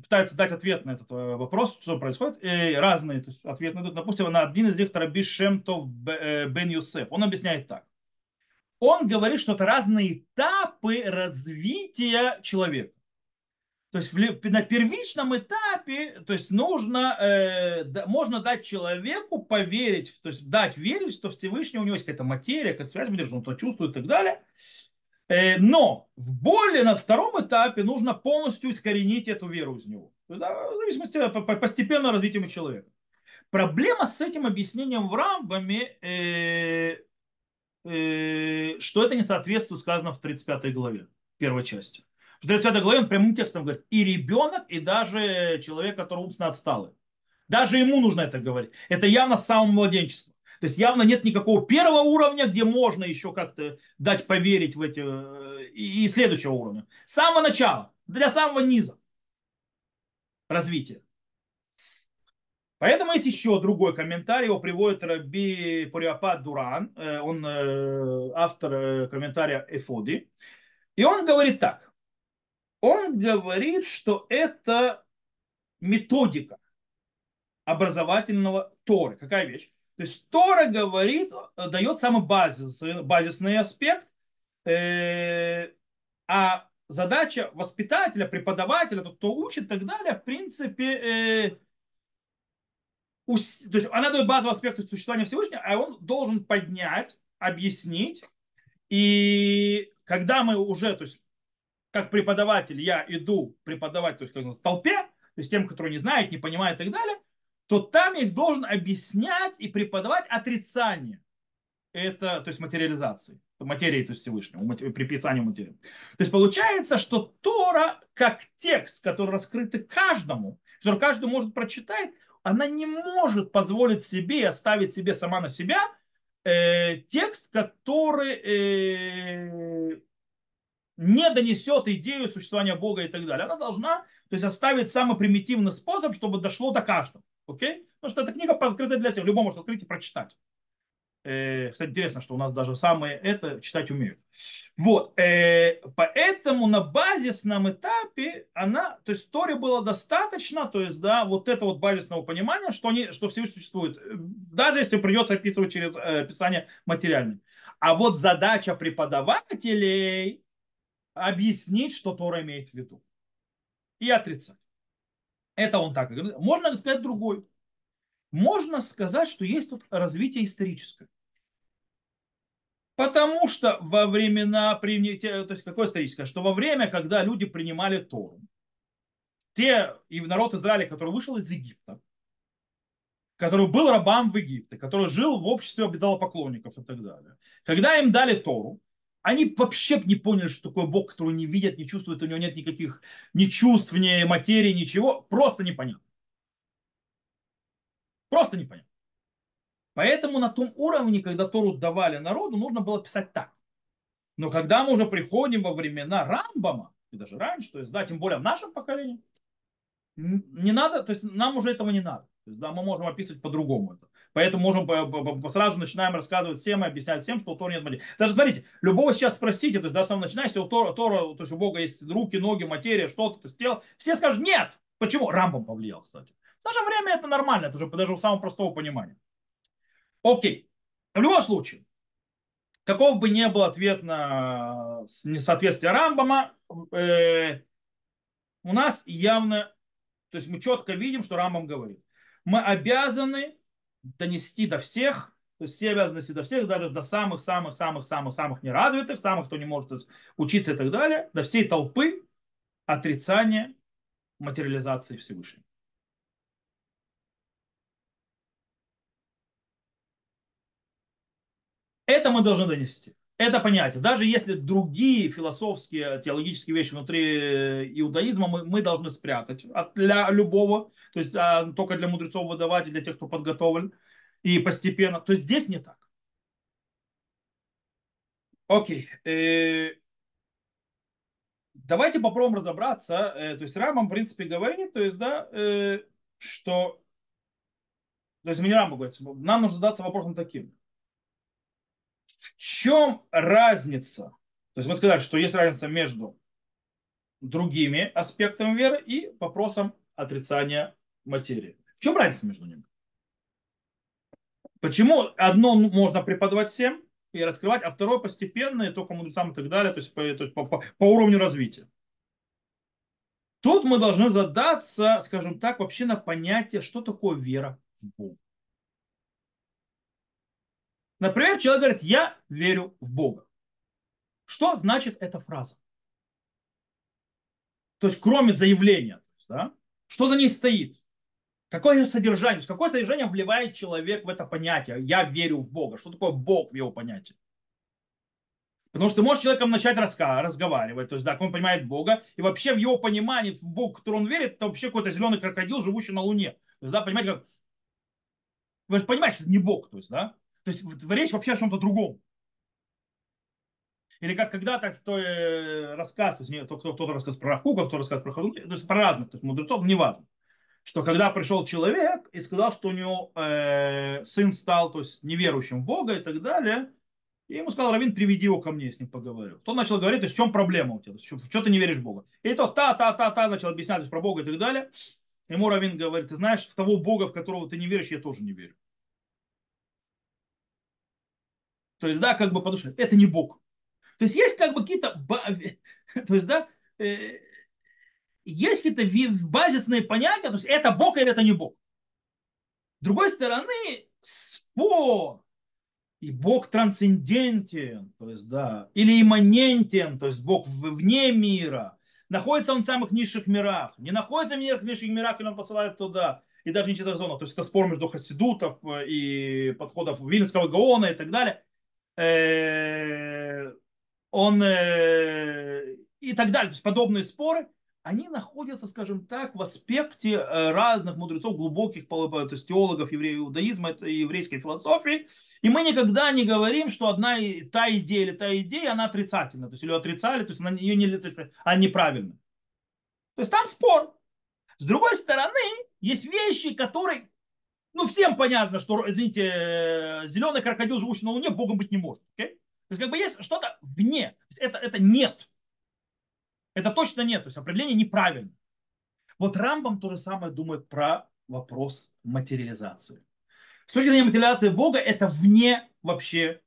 пытаются дать ответ на этот э, вопрос, что происходит, и разные то есть, ответы идут. Допустим, на один из них Раби Шемтов Б- э, Бен Юсеф, он объясняет так. Он говорит, что это разные этапы развития человека. То есть на первичном этапе, то есть нужно, э, можно дать человеку поверить, то есть дать верить, что Всевышний у него есть какая-то материя, какая-то связь, он то чувствует и так далее. Э, но в более на втором этапе нужно полностью искоренить эту веру из него. Да, в зависимости от по- по- постепенного развития человека. Проблема с этим объяснением в Рамбаме, э, э, что это не соответствует сказано в 35 главе, первой части. В 35 главе он прямым текстом говорит, и ребенок, и даже человек, который умственно отсталый. Даже ему нужно это говорить. Это явно с самого младенчества. То есть явно нет никакого первого уровня, где можно еще как-то дать поверить в эти, э, и, следующего уровня. С самого начала, для самого низа развития. Поэтому есть еще другой комментарий, его приводит Раби Пуриапат Дуран, э, он э, автор комментария Эфоди, и он говорит так, он говорит, что это методика образовательного Торы. Какая вещь? То есть Тора говорит, э, дает самый базисный, базисный аспект, э, а задача воспитателя, преподавателя, тот, кто учит и так далее, в принципе, э, ус- то есть она дает базовый аспект существования Всевышнего, а он должен поднять, объяснить. И когда мы уже, то есть как преподаватель, я иду преподавать, то есть как в толпе, то есть тем, которые не знают, не понимают и так далее, то там я их должен объяснять и преподавать отрицание. Это, то есть материализации, материи то есть Всевышнего, приписанию материи. То есть получается, что Тора, как текст, который раскрыт каждому, который каждый может прочитать, она не может позволить себе и оставить себе сама на себя э, текст, который э, не донесет идею существования Бога и так далее. Она должна то есть, оставить самый примитивный способ, чтобы дошло до каждого. Окей? Потому что эта книга открыта для всех. Любой может открыть и прочитать. Э, Кстати, интересно, что у нас даже самые это читать умеют. Вот. э, Поэтому на базисном этапе она, то есть Торе было достаточно, то есть, да, вот этого вот базисного понимания, что, они, что Всевышний существует. Э, Даже если придется описывать через э, описание материальное. А вот задача преподавателей объяснить, что Тора имеет в виду. И отрицать. Это он так говорит. Можно сказать другой. Можно сказать, что есть тут развитие историческое. Потому что во времена, то есть какое историческое, что во время, когда люди принимали Тору, те и народ Израиля, который вышел из Египта, который был рабам в Египте, который жил в обществе обедалопоклонников и так далее, когда им дали Тору, они вообще не поняли, что такое Бог, которого не видят, не чувствуют, у него нет никаких ни чувств, ни материи, ничего, просто непонятно. Просто непонятно. Поэтому на том уровне, когда Тору давали народу, нужно было писать так. Но когда мы уже приходим во времена Рамбама, и даже раньше, то есть, да, тем более в нашем поколении, не надо, то есть нам уже этого не надо. То есть, да, мы можем описывать по-другому это. Поэтому можем сразу начинаем рассказывать всем и объяснять всем, что у Тора нет материи. Даже смотрите, любого сейчас спросите, то есть, да, с самого начиная, если у Тора, Тора, то есть у Бога есть руки, ноги, материя, что-то, то есть тело, все скажут нет. Почему? Рамбам повлиял, кстати. В наше время это нормально, это уже даже у самого простого понимания. Окей. В любом случае, каков бы ни был ответ на несоответствие Рамбама, э, у нас явно, то есть мы четко видим, что Рамбам говорит. Мы обязаны донести до всех, то есть все обязаны донести до всех, даже до самых-самых-самых-самых-самых неразвитых, самых, кто не может учиться и так далее, до всей толпы отрицания материализации Всевышнего. Это мы должны донести. Это понятие. Даже если другие философские, теологические вещи внутри иудаизма мы, мы должны спрятать от, для любого, то есть а, только для мудрецов выдавать и для тех, кто подготовлен, и постепенно. То здесь не так. Окей. Э, давайте попробуем разобраться. Э, то есть Рамбам, в принципе, говорит, то есть, да, э, что... То есть мне Рамбам говорит, нам нужно задаться вопросом таким. В чем разница? То есть мы сказали, что есть разница между другими аспектами веры и вопросом отрицания материи. В чем разница между ними? Почему одно можно преподавать всем и раскрывать, а второе постепенно, и только мудрецам и так далее, то есть, по, то есть по, по, по уровню развития. Тут мы должны задаться, скажем так, вообще на понятие, что такое вера в Бога. Например, человек говорит, я верю в Бога. Что значит эта фраза? То есть, кроме заявления, да, что за ней стоит? Какое ее содержание? Какое содержание вливает человек в это понятие? Я верю в Бога. Что такое Бог в его понятии? Потому что ты можешь человеком начать раска, разговаривать, то есть, да, он понимает Бога, и вообще в его понимании, в Бог, в который он верит, это вообще какой-то зеленый крокодил, живущий на Луне. То есть, да, понимаете, как... Вы же понимаете, что это не Бог, то есть, да? То есть, речь вообще о чем-то другом. Или как когда-то в той э, рассказ, то есть кто-то кто рассказ про Равкука, кто рассказ про Хадуки, то есть про разных, то есть мудрецов, неважно. Что когда пришел человек и сказал, что у него э, сын стал то есть, неверующим в Бога и так далее, и ему сказал, Равин, приведи его ко мне, я с ним поговорю. Тот начал говорить, то есть в чем проблема у тебя, в что ты не веришь в Бога. И тот та-та-та-та начал объяснять то есть, про Бога и так далее. Ему Равин говорит, ты знаешь, в того Бога, в которого ты не веришь, я тоже не верю. То есть, да, как бы потому что это не Бог. То есть есть как бы какие-то, [laughs] то есть, да, э, есть какие-то базисные понятия, то есть это Бог или это не Бог. С другой стороны, спор, и Бог трансцендентен, то есть, да, или имманентен, то есть Бог вне мира, находится он в самых низших мирах, не находится в низших мирах, или он посылает туда, и даже не читает зону. То есть это спор между хасидутов э, и подходов Вильнского Гаона и так далее. Э, он э, и так далее. То есть подобные споры, они находятся, скажем так, в аспекте э, разных мудрецов, глубоких то есть теологов евреев, иудаизма и еврейской философии. И мы никогда не говорим, что одна и та идея или та идея, она отрицательна. То есть или отрицали, то есть она, ее не, то есть, она неправильна. То есть там спор. С другой стороны, есть вещи, которые, ну, всем понятно, что, извините, э, зеленый крокодил, живущий на Луне, Богом быть не может. Okay? То есть как бы есть что-то вне. Это, это нет. Это точно нет. То есть определение неправильно. Вот Рамбам то же самое думает про вопрос материализации. С точки зрения материализации Бога, это вне вообще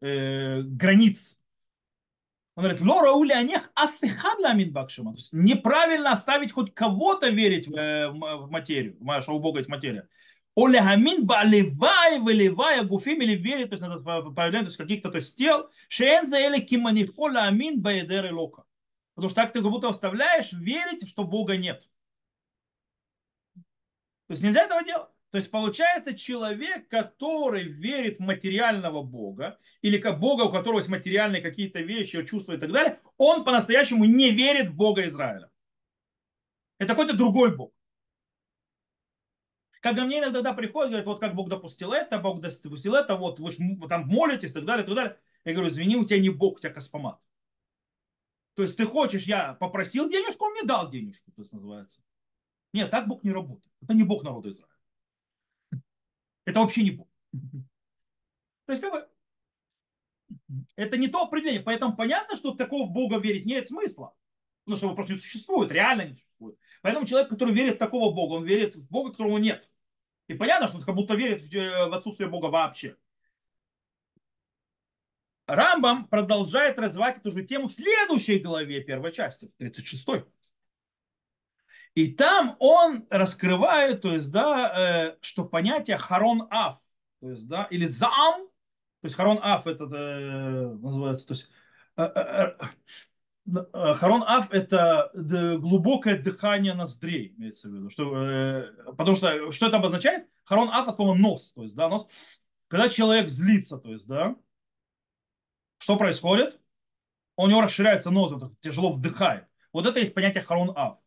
э, границ. Он говорит, лора ули анех афихад ламин бакшима. Неправильно оставить хоть кого-то верить в, э, в материю, что у Бога есть материя. Олегамин балевай, выливая гуфим или верит, то есть надо появляется то есть каких-то то есть тел, шеен заэле киманихола амин баедер лока. Потому что так ты как будто оставляешь верить, что Бога нет. То есть нельзя этого делать. То есть получается человек, который верит в материального Бога, или как Бога, у которого есть материальные какие-то вещи, чувства и так далее, он по-настоящему не верит в Бога Израиля. Это какой-то другой Бог. Как ко мне иногда приходят, говорят, вот как Бог допустил это, Бог допустил это, вот вы там молитесь и так далее, и так далее. Я говорю, извини, у тебя не Бог, у тебя космомат. То есть ты хочешь, я попросил денежку, он мне дал денежку, то есть называется. Нет, так Бог не работает. Это не Бог народа Израиля. Это вообще не Бог. То есть как бы это не то определение. Поэтому понятно, что такого Бога верить нет смысла. Потому что его просто не существует, реально не существует. Поэтому человек, который верит в такого Бога, он верит в Бога, которого нет. И понятно, что он как будто верит в э, отсутствие Бога вообще. Рамбам продолжает развивать эту же тему в следующей главе первой части, в 36 И там он раскрывает, то есть, да, э, что понятие харон аф, то есть, да, или зам, то есть харон аф это э, называется, то есть Харон Аф – это глубокое дыхание ноздрей, имеется в виду. Что, э, потому что, что это обозначает? Харон Аф – это, по-моему, нос. То есть, да, нос. Когда человек злится, то есть, да, что происходит? У него расширяется нос, он тяжело вдыхает. Вот это есть понятие Харон Аф.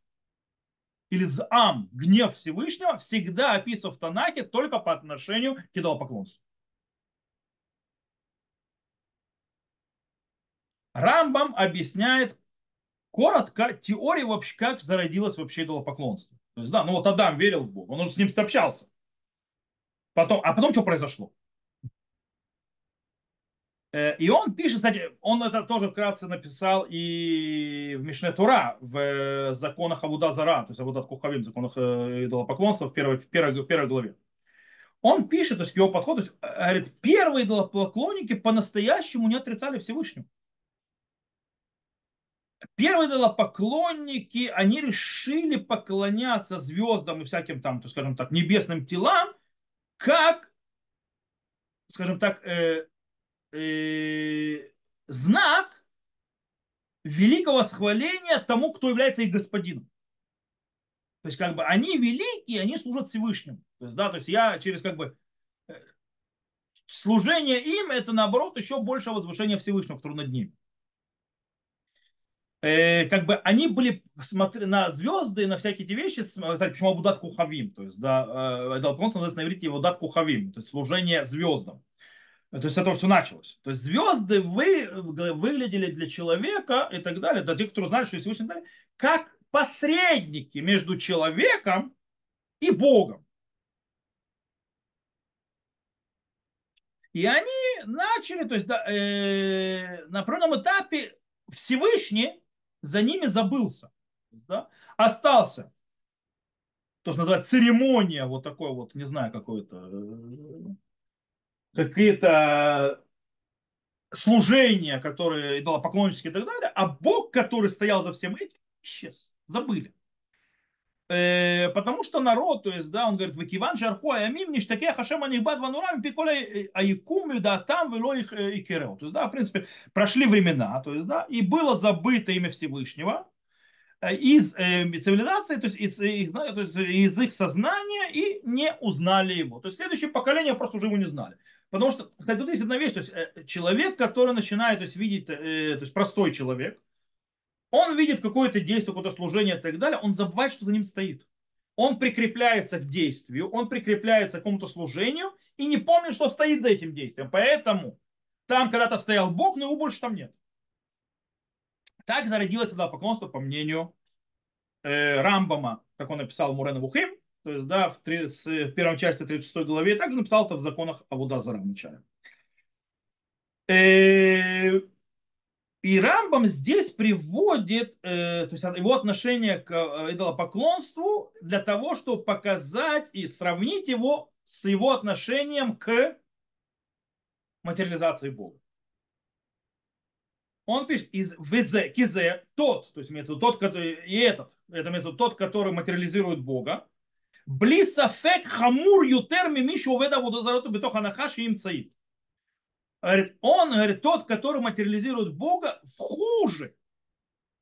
Или зам, гнев Всевышнего, всегда описан в Танахе только по отношению к идолопоклонству. Рамбам объясняет коротко, теория вообще, как зародилось вообще идолопоклонство. То есть, да, ну вот Адам верил в Бога, он с ним общался. Потом, а потом что произошло? Э, и он пишет, кстати, он это тоже вкратце написал и в Мишне Тура, в э, законах Абуда Зара, то есть Абудат Кухавим, законах э, идолопоклонства в первой, в, первой, в первой главе. Он пишет, то есть его подход, то есть, говорит, первые идолопоклонники по-настоящему не отрицали Всевышнего. Первые идолопоклонники, они решили поклоняться звездам и всяким там, то, скажем так, небесным телам, как, скажем так, э, э, знак великого восхваления тому, кто является их господином. То есть, как бы, они великие, они служат Всевышнему. То есть, да, то есть я через, как бы, э, служение им, это, наоборот, еще больше возвышение Всевышнего, который над ними. Э, как бы они были смотри, на звезды, на всякие эти вещи, кстати, почему Абудат Кухавим, то есть, да, это называется на иврите Абудат Кухавим, то есть служение звездам. То есть это все началось. То есть звезды вы, выглядели для человека и так далее, для тех, кто знали, что Всевышний далее, как посредники между человеком и Богом. И они начали, то есть да, э, на определенном этапе Всевышний за ними забылся. Да? Остался то, что называется церемония, вот такой вот, не знаю, какой-то э, какие-то служения, которые идолопоклоннические и так далее, а Бог, который стоял за всем этим, исчез, забыли. Э, потому что народ, то есть, да, он говорит, выкиван жарху аямим ништаке хашем анихбад ванурам пиколя аикум да там вело их э, икерел. То есть, да, в принципе, прошли времена, то есть, да, и было забыто имя Всевышнего, Э, из э, цивилизации, то есть из, из, то есть из их сознания и не узнали его. То есть следующее поколение просто уже его не знали. Потому что, кстати, тут есть одна вещь, то есть э, человек, который начинает то есть, видеть, то есть простой человек, он видит какое-то действие, какое-то служение и так далее, он забывает, что за ним стоит. Он прикрепляется к действию, он прикрепляется к какому-то служению и не помнит, что стоит за этим действием. Поэтому там когда-то стоял Бог, но его больше там нет. Так зародилось это поклонство, по мнению э, Рамбама, как он написал Мурена Вухим, то есть, да, в, 30, в первом части 36 главе, также написал это в законах Авудазара в начале. Э, и Рамбам здесь приводит э, то есть его отношение к э, идолопоклонству для того, чтобы показать и сравнить его с его отношением к материализации Бога он пишет из везе, кизе, тот, то есть имеется тот, который, и этот, это имеется тот, который материализирует Бога, блисафек хамур ютер мимишу уведа водозарату бетоха нахаши им цаит. Говорит, он, говорит, тот, который материализирует Бога, хуже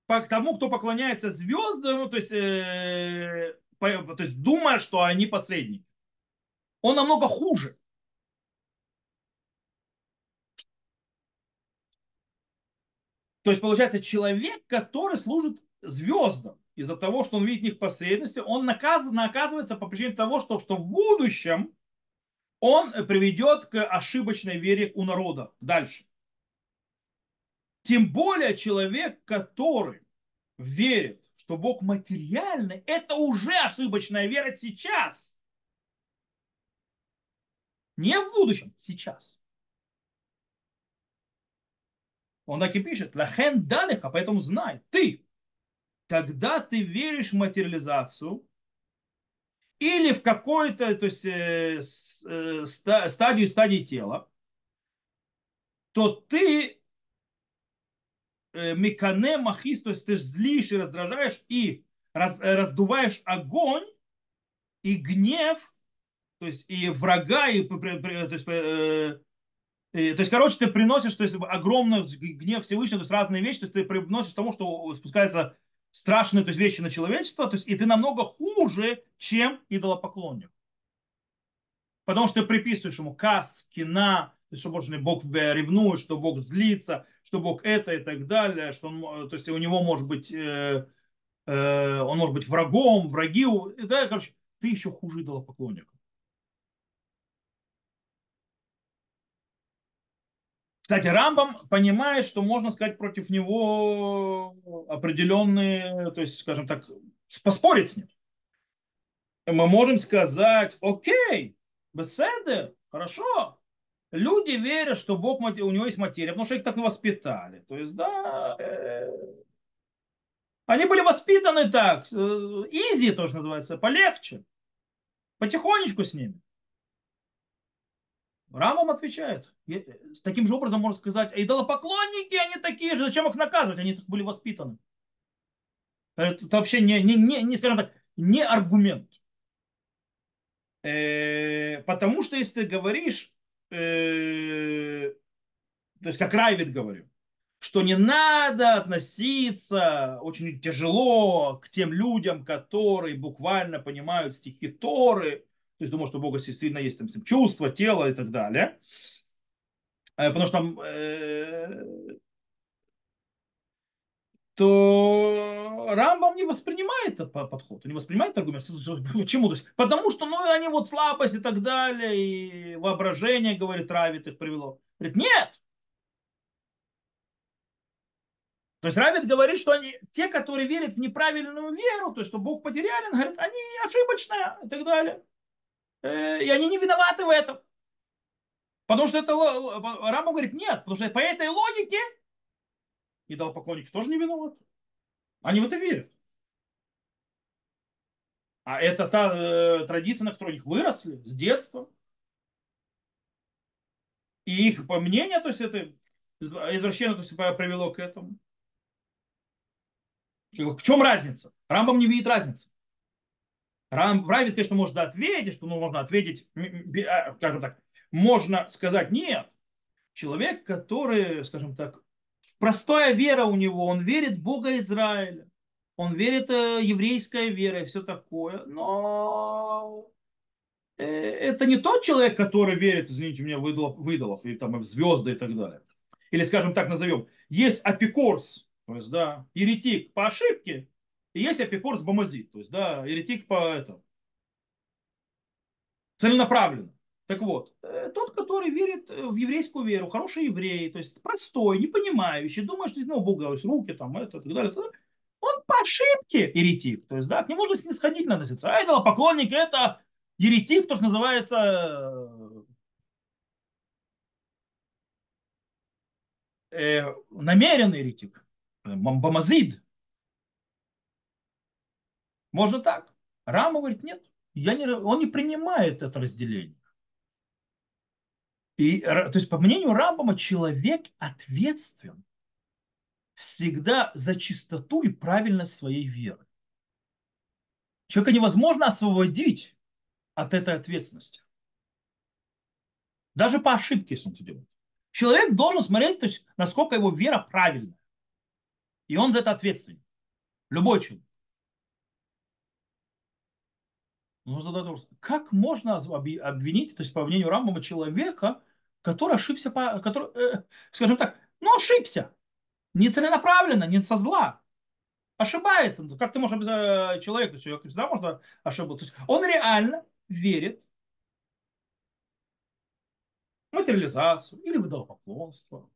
по тому, кто поклоняется звездам, ну, то есть, э, то есть думая, что они посредники. Он намного хуже. То есть, получается, человек, который служит звездам, из-за того, что он видит в них посредности, он наказан, оказывается по причине того, что, что в будущем он приведет к ошибочной вере у народа дальше. Тем более человек, который верит, что Бог материальный, это уже ошибочная вера сейчас. Не в будущем, сейчас. Он так и пишет, лахен далеха, поэтому знай, ты, когда ты веришь в материализацию или в какой-то то есть, э, э, стадию стадии тела, то ты э, микане махис, то есть ты злишь и раздражаешь и раз, раздуваешь огонь и гнев, то есть и врага, и то есть, и, то есть, короче, ты приносишь то есть, огромный гнев Всевышнего, то есть разные вещи, то есть ты приносишь тому, что спускается страшные то есть, вещи на человечество, то есть, и ты намного хуже, чем идолопоклонник. Потому что ты приписываешь ему кас, кина, то что Бог ревнует, что Бог злится, что Бог это и так далее, что он, то есть у него может быть, э, э, он может быть врагом, враги, да, короче, ты еще хуже идолопоклонника. Кстати, Рамбам понимает, что можно сказать против него определенные, то есть, скажем так, поспорить с ним. Мы можем сказать, окей, беседы, хорошо, люди верят, что Бог, у него есть материя, потому что их так воспитали. То есть, да, э, они были воспитаны так, э, изи тоже называется, полегче, потихонечку с ними. Рамам отвечает. Э, с таким же образом можно сказать, а идолопоклонники, они такие же, зачем их наказывать? Они так были воспитаны. Это, это вообще не, не, не, не, скажем так, не аргумент. Э, потому что если ты говоришь, э, то есть как Райвит говорил, что не надо относиться очень тяжело к тем людям, которые буквально понимают стихи Торы, то есть думаю, что у Бога действительно есть там чувство, тело и так далее. Э, потому что там э, то Рамбам не воспринимает этот подход, не воспринимает аргумент. [laughs] Почему? То есть, потому что ну, они вот слабость и так далее, и воображение, говорит, травит их привело. Говорит, нет. То есть Равид говорит, что они, те, которые верят в неправильную веру, то есть, что Бог потерялен, говорит, они ошибочные и так далее. Э, и они не виноваты в этом. Потому что это Рамбам говорит, нет, потому что по этой логике идолопоклонники тоже не виноваты. Они в это верят. А это та э, традиция, на которой они выросли с детства. И их по мнению, то есть это извращение то есть, привело к этому. В чем разница? Рамбам не видит разницы. Равид, конечно, может ответить, что ну, можно ответить, а, скажем так, можно сказать, нет, человек, который, скажем так, простая вера у него, он верит в Бога Израиля, он верит в э, еврейская вера и все такое, но э, это не тот человек, который верит, извините меня, выдалов, выдалов и там в звезды и так далее. Или, скажем так, назовем, есть апикорс, то есть, да, еретик по ошибке, и есть апикорс бомазит, то есть, да, еретик по этому. Целенаправленно. Так вот, э, тот, который верит в еврейскую веру, хороший еврей, то есть простой, не понимающий, думает, что ну, Бога есть руки, там, это, и так далее, он по ошибке еретик. То есть, да, к нему нужно снисходительно относиться. А это поклонник, это еретик, то, что называется э, намеренный еретик. Бамазид. Можно так. Рама говорит, нет, я не, он не принимает это разделение. И, то есть, по мнению Рамбама, человек ответственен всегда за чистоту и правильность своей веры. Человека невозможно освободить от этой ответственности. Даже по ошибке, если он это делает. Человек должен смотреть, то есть, насколько его вера правильная. И он за это ответственен. Любой человек. Ну, задать вопрос, как можно обвинить, то есть по мнению Рамбама, человека, который ошибся, по, который, э, скажем так, ну ошибся. Не целенаправленно, не со зла. Ошибается. Ну, как ты можешь обязать человека, человек всегда можно ошибаться. То есть он реально верит в материализацию или выдал поклонство.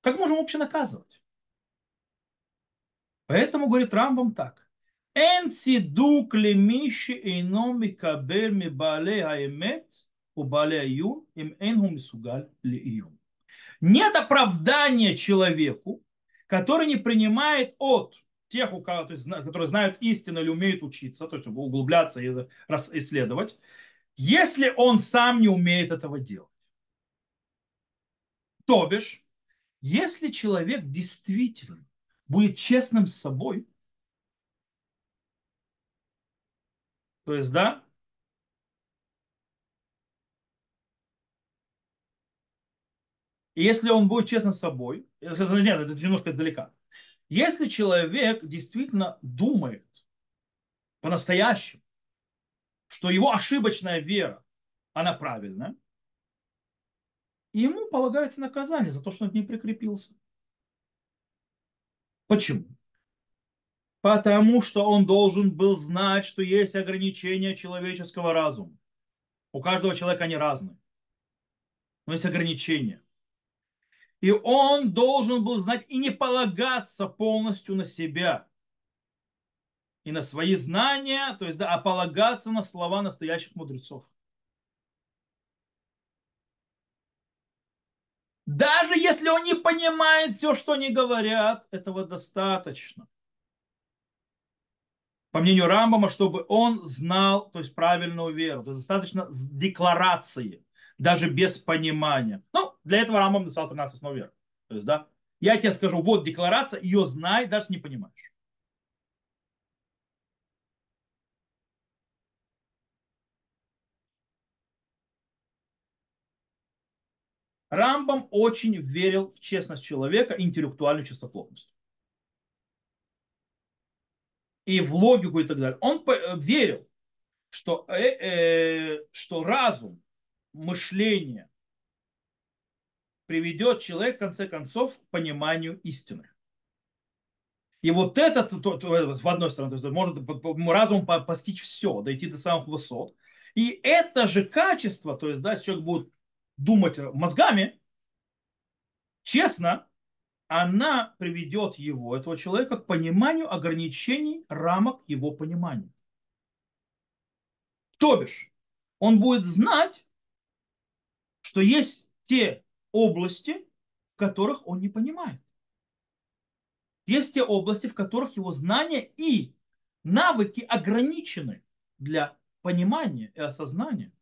Как можем вообще наказывать? Поэтому говорит Рамбам так. Эн цидук лемиши эйно микабер ми бале аэмет у баляю им энгу мисугаль лиюм. Нет оправдания человеку, который не принимает от тех, у кого, то есть, которые знают истину или умеют учиться, то есть углубляться и исследовать, если он сам не умеет этого делать. То бишь, если человек действительно будет честным с собой, то есть, да, И если он будет честным с собой, нет, это немножко издалека. Если человек действительно думает по-настоящему, что его ошибочная вера, она правильная, ему полагается наказание за то, что он к ней прикрепился. Почему? Потому что он должен был знать, что есть ограничения человеческого разума. У каждого человека они разные. Но есть ограничения. И он должен был знать и не полагаться полностью на себя и на свои знания, то есть, да, а полагаться на слова настоящих мудрецов. Даже если он не понимает все, что они говорят, этого достаточно. По мнению Рамбама, чтобы он знал, то есть правильную веру. То есть достаточно декларации, даже без понимания. Ну, для этого Рамбам написал 13 основ веры. То есть, да, я тебе скажу, вот декларация, ее знай, даже не понимаешь. Рамбам очень верил в честность человека интеллектуальную чистоплотность. И в логику и так далее. Он верил, что, э, э, что разум, мышление приведет человека, в конце концов, к пониманию истины. И вот это, то, то, в одной стороне, то есть может разум постичь все, дойти до самых высот. И это же качество, то есть, да, если человек будет думать мозгами, честно, она приведет его, этого человека, к пониманию ограничений рамок его понимания. То бишь, он будет знать, что есть те области, в которых он не понимает. Есть те области, в которых его знания и навыки ограничены для понимания и осознания.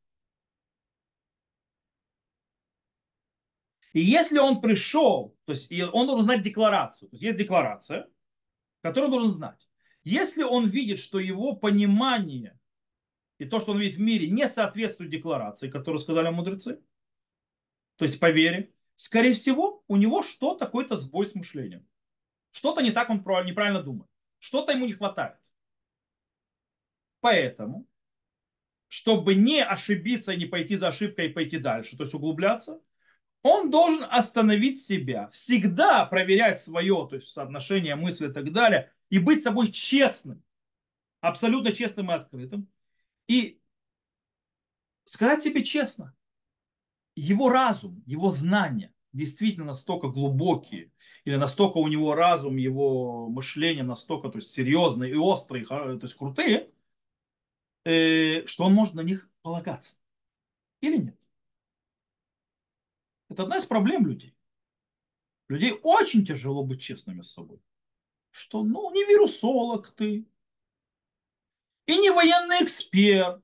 И если он пришел, то есть он должен знать декларацию, то есть есть декларация, которую он должен знать. Если он видит, что его понимание и то, что он видит в мире, не соответствует декларации, которую сказали мудрецы, то есть по вере, скорее всего, у него что-то, какой-то сбой с мышлением. Что-то не так он неправильно думает. Что-то ему не хватает. Поэтому, чтобы не ошибиться и не пойти за ошибкой и пойти дальше, то есть углубляться, он должен остановить себя, всегда проверять свое, то есть соотношение мысли и так далее, и быть собой честным, абсолютно честным и открытым, и сказать себе честно, его разум, его знания действительно настолько глубокие, или настолько у него разум, его мышление настолько то есть, серьезные и острые, то есть крутые, э, что он может на них полагаться. Или нет? Это одна из проблем людей. Людей очень тяжело быть честными с собой. Что, ну, не вирусолог ты, и не военный эксперт,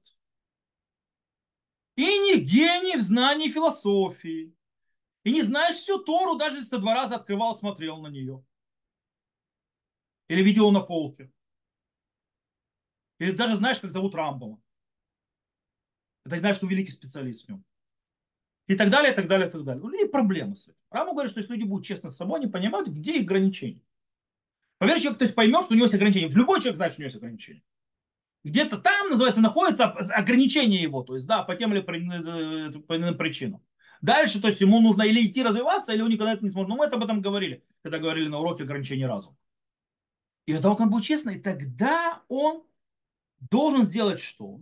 и не гений в знании философии, и не знаешь всю Тору, даже если ты два раза открывал, смотрел на нее. Или видел на полке. Или даже знаешь, как зовут Рамбома. Это знаешь, что великий специалист в нем и так далее, и так далее, и так далее. У людей проблемы с этим. Рама говорит, что если люди будут честны с собой, они понимают, где их ограничения. Поверь, человек то есть, поймет, что у него есть ограничения. Любой человек знает, что у него есть ограничения. Где-то там, называется, находится ограничение его, то есть, да, по тем или по иным причинам. Дальше, то есть, ему нужно или идти развиваться, или он никогда это не сможет. Но мы это об этом говорили, когда говорили на уроке ограничений разума. И тогда он будет честный, и тогда он должен сделать что?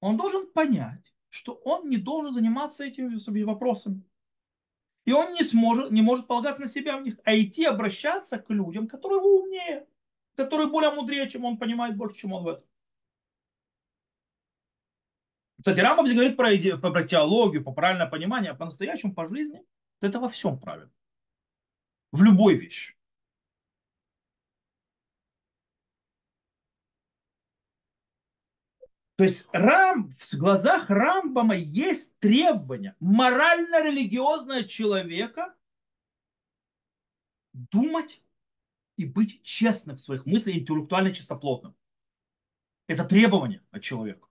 Он должен понять, что он не должен заниматься этими вопросами. И он не, сможет, не может полагаться на себя в них, а идти обращаться к людям, которые его умнее, которые более мудрее, чем он понимает больше, чем он в этом. Кстати, Рамбам говорит про, иде, про теологию, по правильное понимание, а по-настоящему, по жизни, это во всем правильно. В любой вещи. То есть Рам, в глазах Рамбама есть требование морально-религиозного человека думать и быть честным в своих мыслях, интеллектуально чистоплотным. Это требование от человека.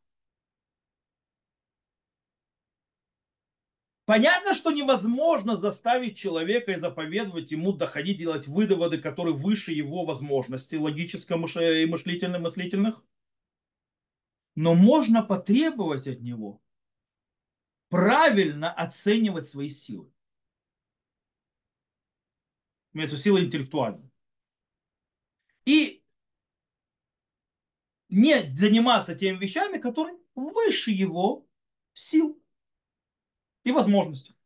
Понятно, что невозможно заставить человека и заповедовать ему доходить, делать выводы, которые выше его возможностей логических и мыслительных, мыслительных но можно потребовать от него правильно оценивать свои силы. Имеется сила интеллектуальная. И не заниматься теми вещами, которые выше его сил. и возможности.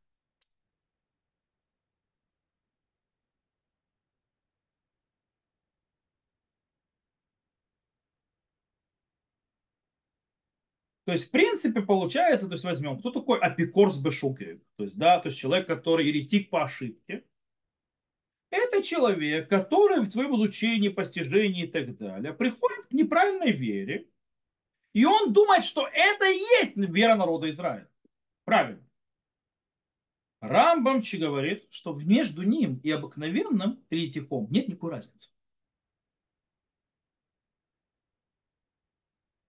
То есть, в принципе, получается, то есть возьмем, кто такой апикорс бешукер? То есть, да, то есть человек, который еретик по ошибке. Это человек, который в своем изучении, постижении и так далее приходит к неправильной вере, и он думает, что это и есть вера народа Израиля. Правильно. Рамбамчи говорит, что между ним и обыкновенным еретиком нет никакой разницы.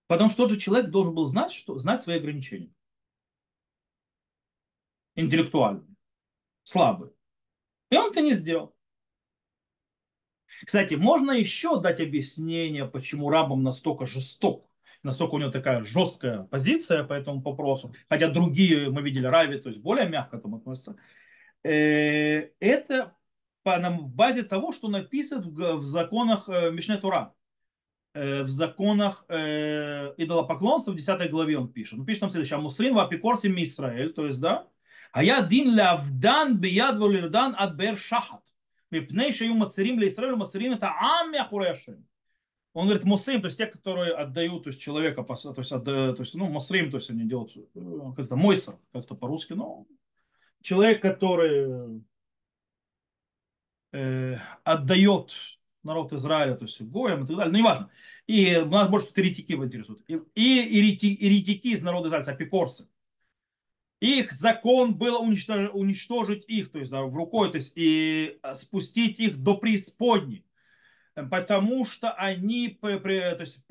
Потому что тот же человек должен был знать, что, знать свои ограничения. Интеллектуальные, слабые. И он это не сделал. Кстати, можно еще дать объяснение, почему рабам настолько жесток, настолько у него такая жесткая позиция по этому вопросу, хотя другие, мы видели, Рави, то есть более мягко этому относятся. Э, это по базе того, что написано в законах э, Мишне Тура. Э, в законах э, идолопоклонства в 10 главе он пишет. Он пишет там следующее. Мусрин вапикорсим Израиль, то есть, да, а я дин лавдан бияд валирдан от бер шахат. Мипней шею мацерим для Израиля, мацерим это ам яхурешим. Он говорит, мусрим, то есть те, которые отдают, то есть человека, то есть, отдают, то есть ну, мусрим, то есть они делают э, как-то мойсер, как-то по-русски, но человек, который э, отдает народ Израиля, то есть Гоем и так далее, ну неважно. И нас больше еретики интересуют. И, и еретики из народа Израиля, апикорсы. Их закон был уничтожить, уничтожить их, то есть да, в рукой, то есть и спустить их до преисподней. Потому что они то есть,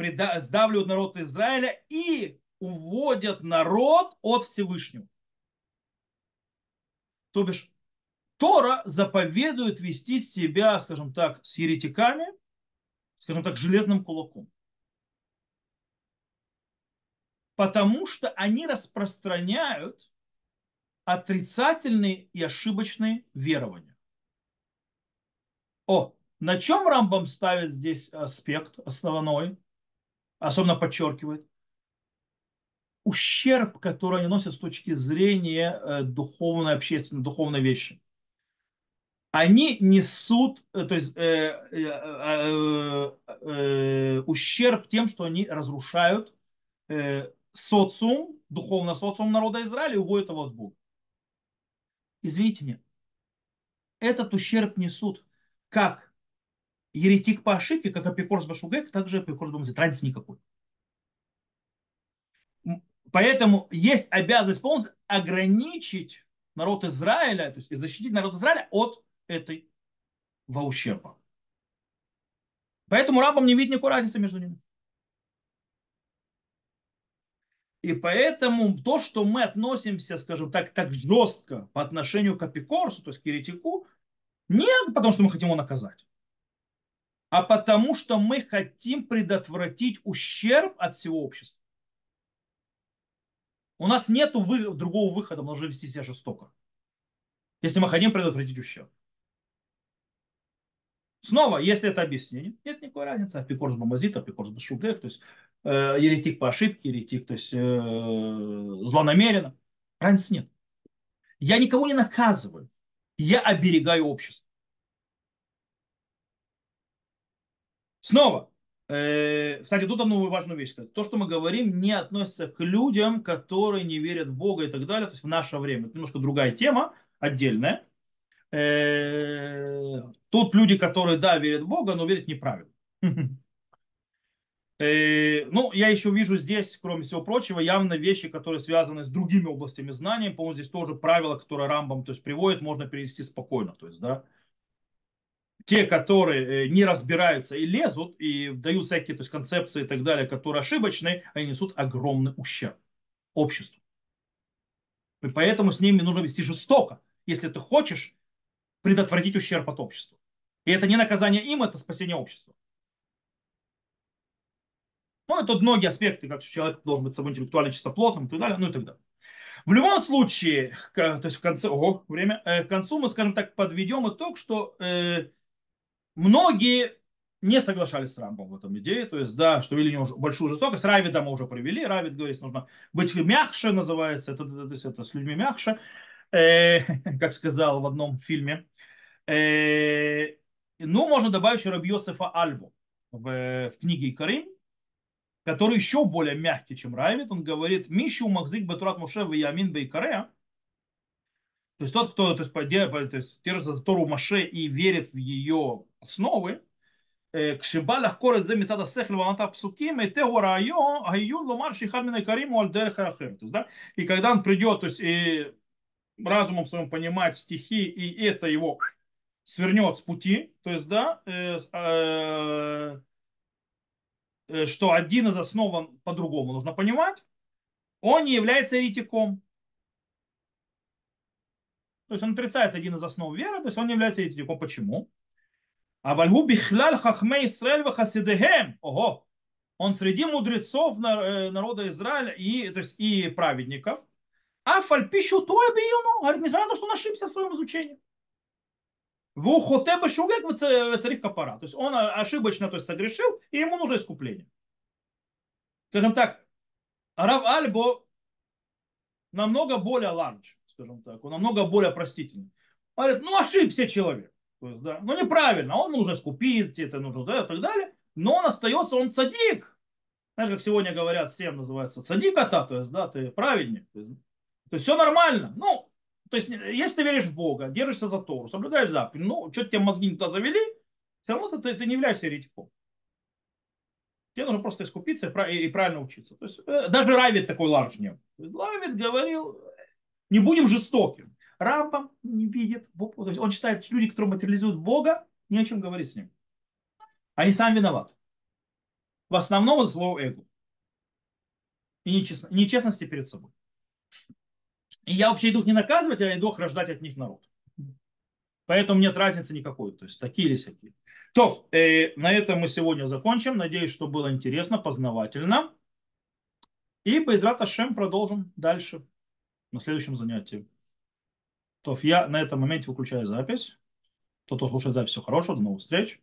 сдавливают народ Израиля и уводят народ от Всевышнего. То бишь, Тора заповедует вести себя, скажем так, с еретиками, скажем так, железным кулаком. Потому что они распространяют отрицательные и ошибочные верования. О, на чем Рамбам ставит здесь аспект основной, особенно подчеркивает? Ущерб, который они носят с точки зрения э, духовной, общественной, духовной вещи они несут э, то есть, э, э, э, ущерб тем, что они разрушают э, социум, духовно социум народа Израиля и уводят его от Бога. Извините меня, этот ущерб несут как еретик по ошибке, как апикорс башугек, так же апикорс бамзит. Разницы никакой. Поэтому есть обязанность полностью ограничить народ Израиля, то есть и защитить народ Израиля от этой во ущерба. Поэтому рабам не видит никакой разницы между ними. И поэтому то, что мы относимся, скажем так, так жестко по отношению к апикорсу, то есть к еретику, не потому, что мы хотим его наказать, а потому, что мы хотим предотвратить ущерб от всего общества. У нас нет другого выхода, мы должны вести себя жестоко, если мы хотим предотвратить ущерб. Снова, если это объяснение, нет никакой разницы. Апикорс бамазит, апикорс башугек, то есть э, еретик по ошибке, еретик, то есть э, злонамеренно. Разницы нет. Я никого не наказываю. Я оберегаю общество. Снова, э, кстати, тут одну важную вещь сказать. То, что мы говорим, не относится к людям, которые не верят в Бога и так далее. То есть в наше время. Это немножко другая тема, отдельная. Э, тут люди, которые, да, верят в Бога, но верят неправильно. [laughs] Э, ну, я еще вижу здесь, кроме всего прочего, явно вещи, которые связаны с другими областями знаний. По-моему, здесь тоже правила, которые Рамбам то есть, приводит, можно перевести спокойно. То есть, да, те, которые э, не разбираются и лезут, и дают всякие то есть, концепции и так далее, которые ошибочные, они несут огромный ущерб обществу. И поэтому с ними нужно вести жестоко. Если ты хочешь предотвратить ущерб от общества. И это не наказание им, это спасение общества. Ну, это многие аспекты, как человек должен быть собой интеллектуально чистоплотным и так далее, ну и так далее. В любом случае, то есть в конце, ого, время, э, к концу мы, скажем так, подведем итог, что э, многие не соглашались с Рамбом в этом идее, то есть, да, что вели него большую жестокость. Равида мы уже привели, Равид говорит, нужно быть мягче, называется, это, это, это, это с людьми мягче, как [laughs] сказал в одном фильме. Э, ну, можно добавить еще Раби Йосефа Альбу в, в книге Икарим, который еще более мягкий, чем Равид. Он говорит, Мишу Махзик Батурат Муше в Ямин Бейкаре, то есть тот, кто то есть, то есть, держит Тору Маше и верит в ее основы, כשבא לחקור את זה מצד השכל ועונת הפסוקים, היתהו העיון לומר שאחד מן העיקרים הוא על דרך האחר. И когда он придет, то есть и разумом своим понимать стихи, и это его свернет с пути, то есть, да, э, э, что один из основ по-другому нужно понимать, он не является еретиком. То есть он отрицает один из основ веры, то есть он не является еретиком. Почему? А вальгу бихляль хахме Исраэль вахасидехем. Ого. Он среди мудрецов э, народа Израиля и, то есть, и праведников. А фальпишу то обиюну. Говорит, несмотря на то, что он ошибся в своем изучении. В ухоте башугек в царих капара. То есть он ошибочно то есть, согрешил, и ему нужно искупление. Скажем так, Рав Альбо намного более ларч, скажем так, он намного более простительный. Говорит, ну ошибся человек. То есть, да, ну неправильно, он нужно скупить, это нужно, да, и так далее. Но он остается, он цадик. Знаешь, как сегодня говорят, всем называется цадиката, то есть, да, ты праведник. То есть, то есть все нормально. Ну, то есть, если ты веришь в Бога, держишься за Тору, соблюдаешь заповедь, ну, что-то тебе мозги не туда завели, все равно ты, ты не являешься еретиком. Тебе нужно просто искупиться и, правильно учиться. То есть, э, даже Равид такой ларж не. Равид говорил, не будем жестоким. Рамбам не видит. То есть он считает, что люди, которые материализуют Бога, не о чем говорить с ним. Они сами виноваты. В основном из своего эго. И нечестно, нечестности перед собой. И я вообще иду их не наказывать, а иду рождать от них народ. Поэтому нет разницы никакой. То есть такие или всякие. То, э, на этом мы сегодня закончим. Надеюсь, что было интересно, познавательно. И без Ашем продолжим дальше на следующем занятии. То я на этом моменте выключаю запись. Тот, кто слушает запись, все хорошего, до новых встреч.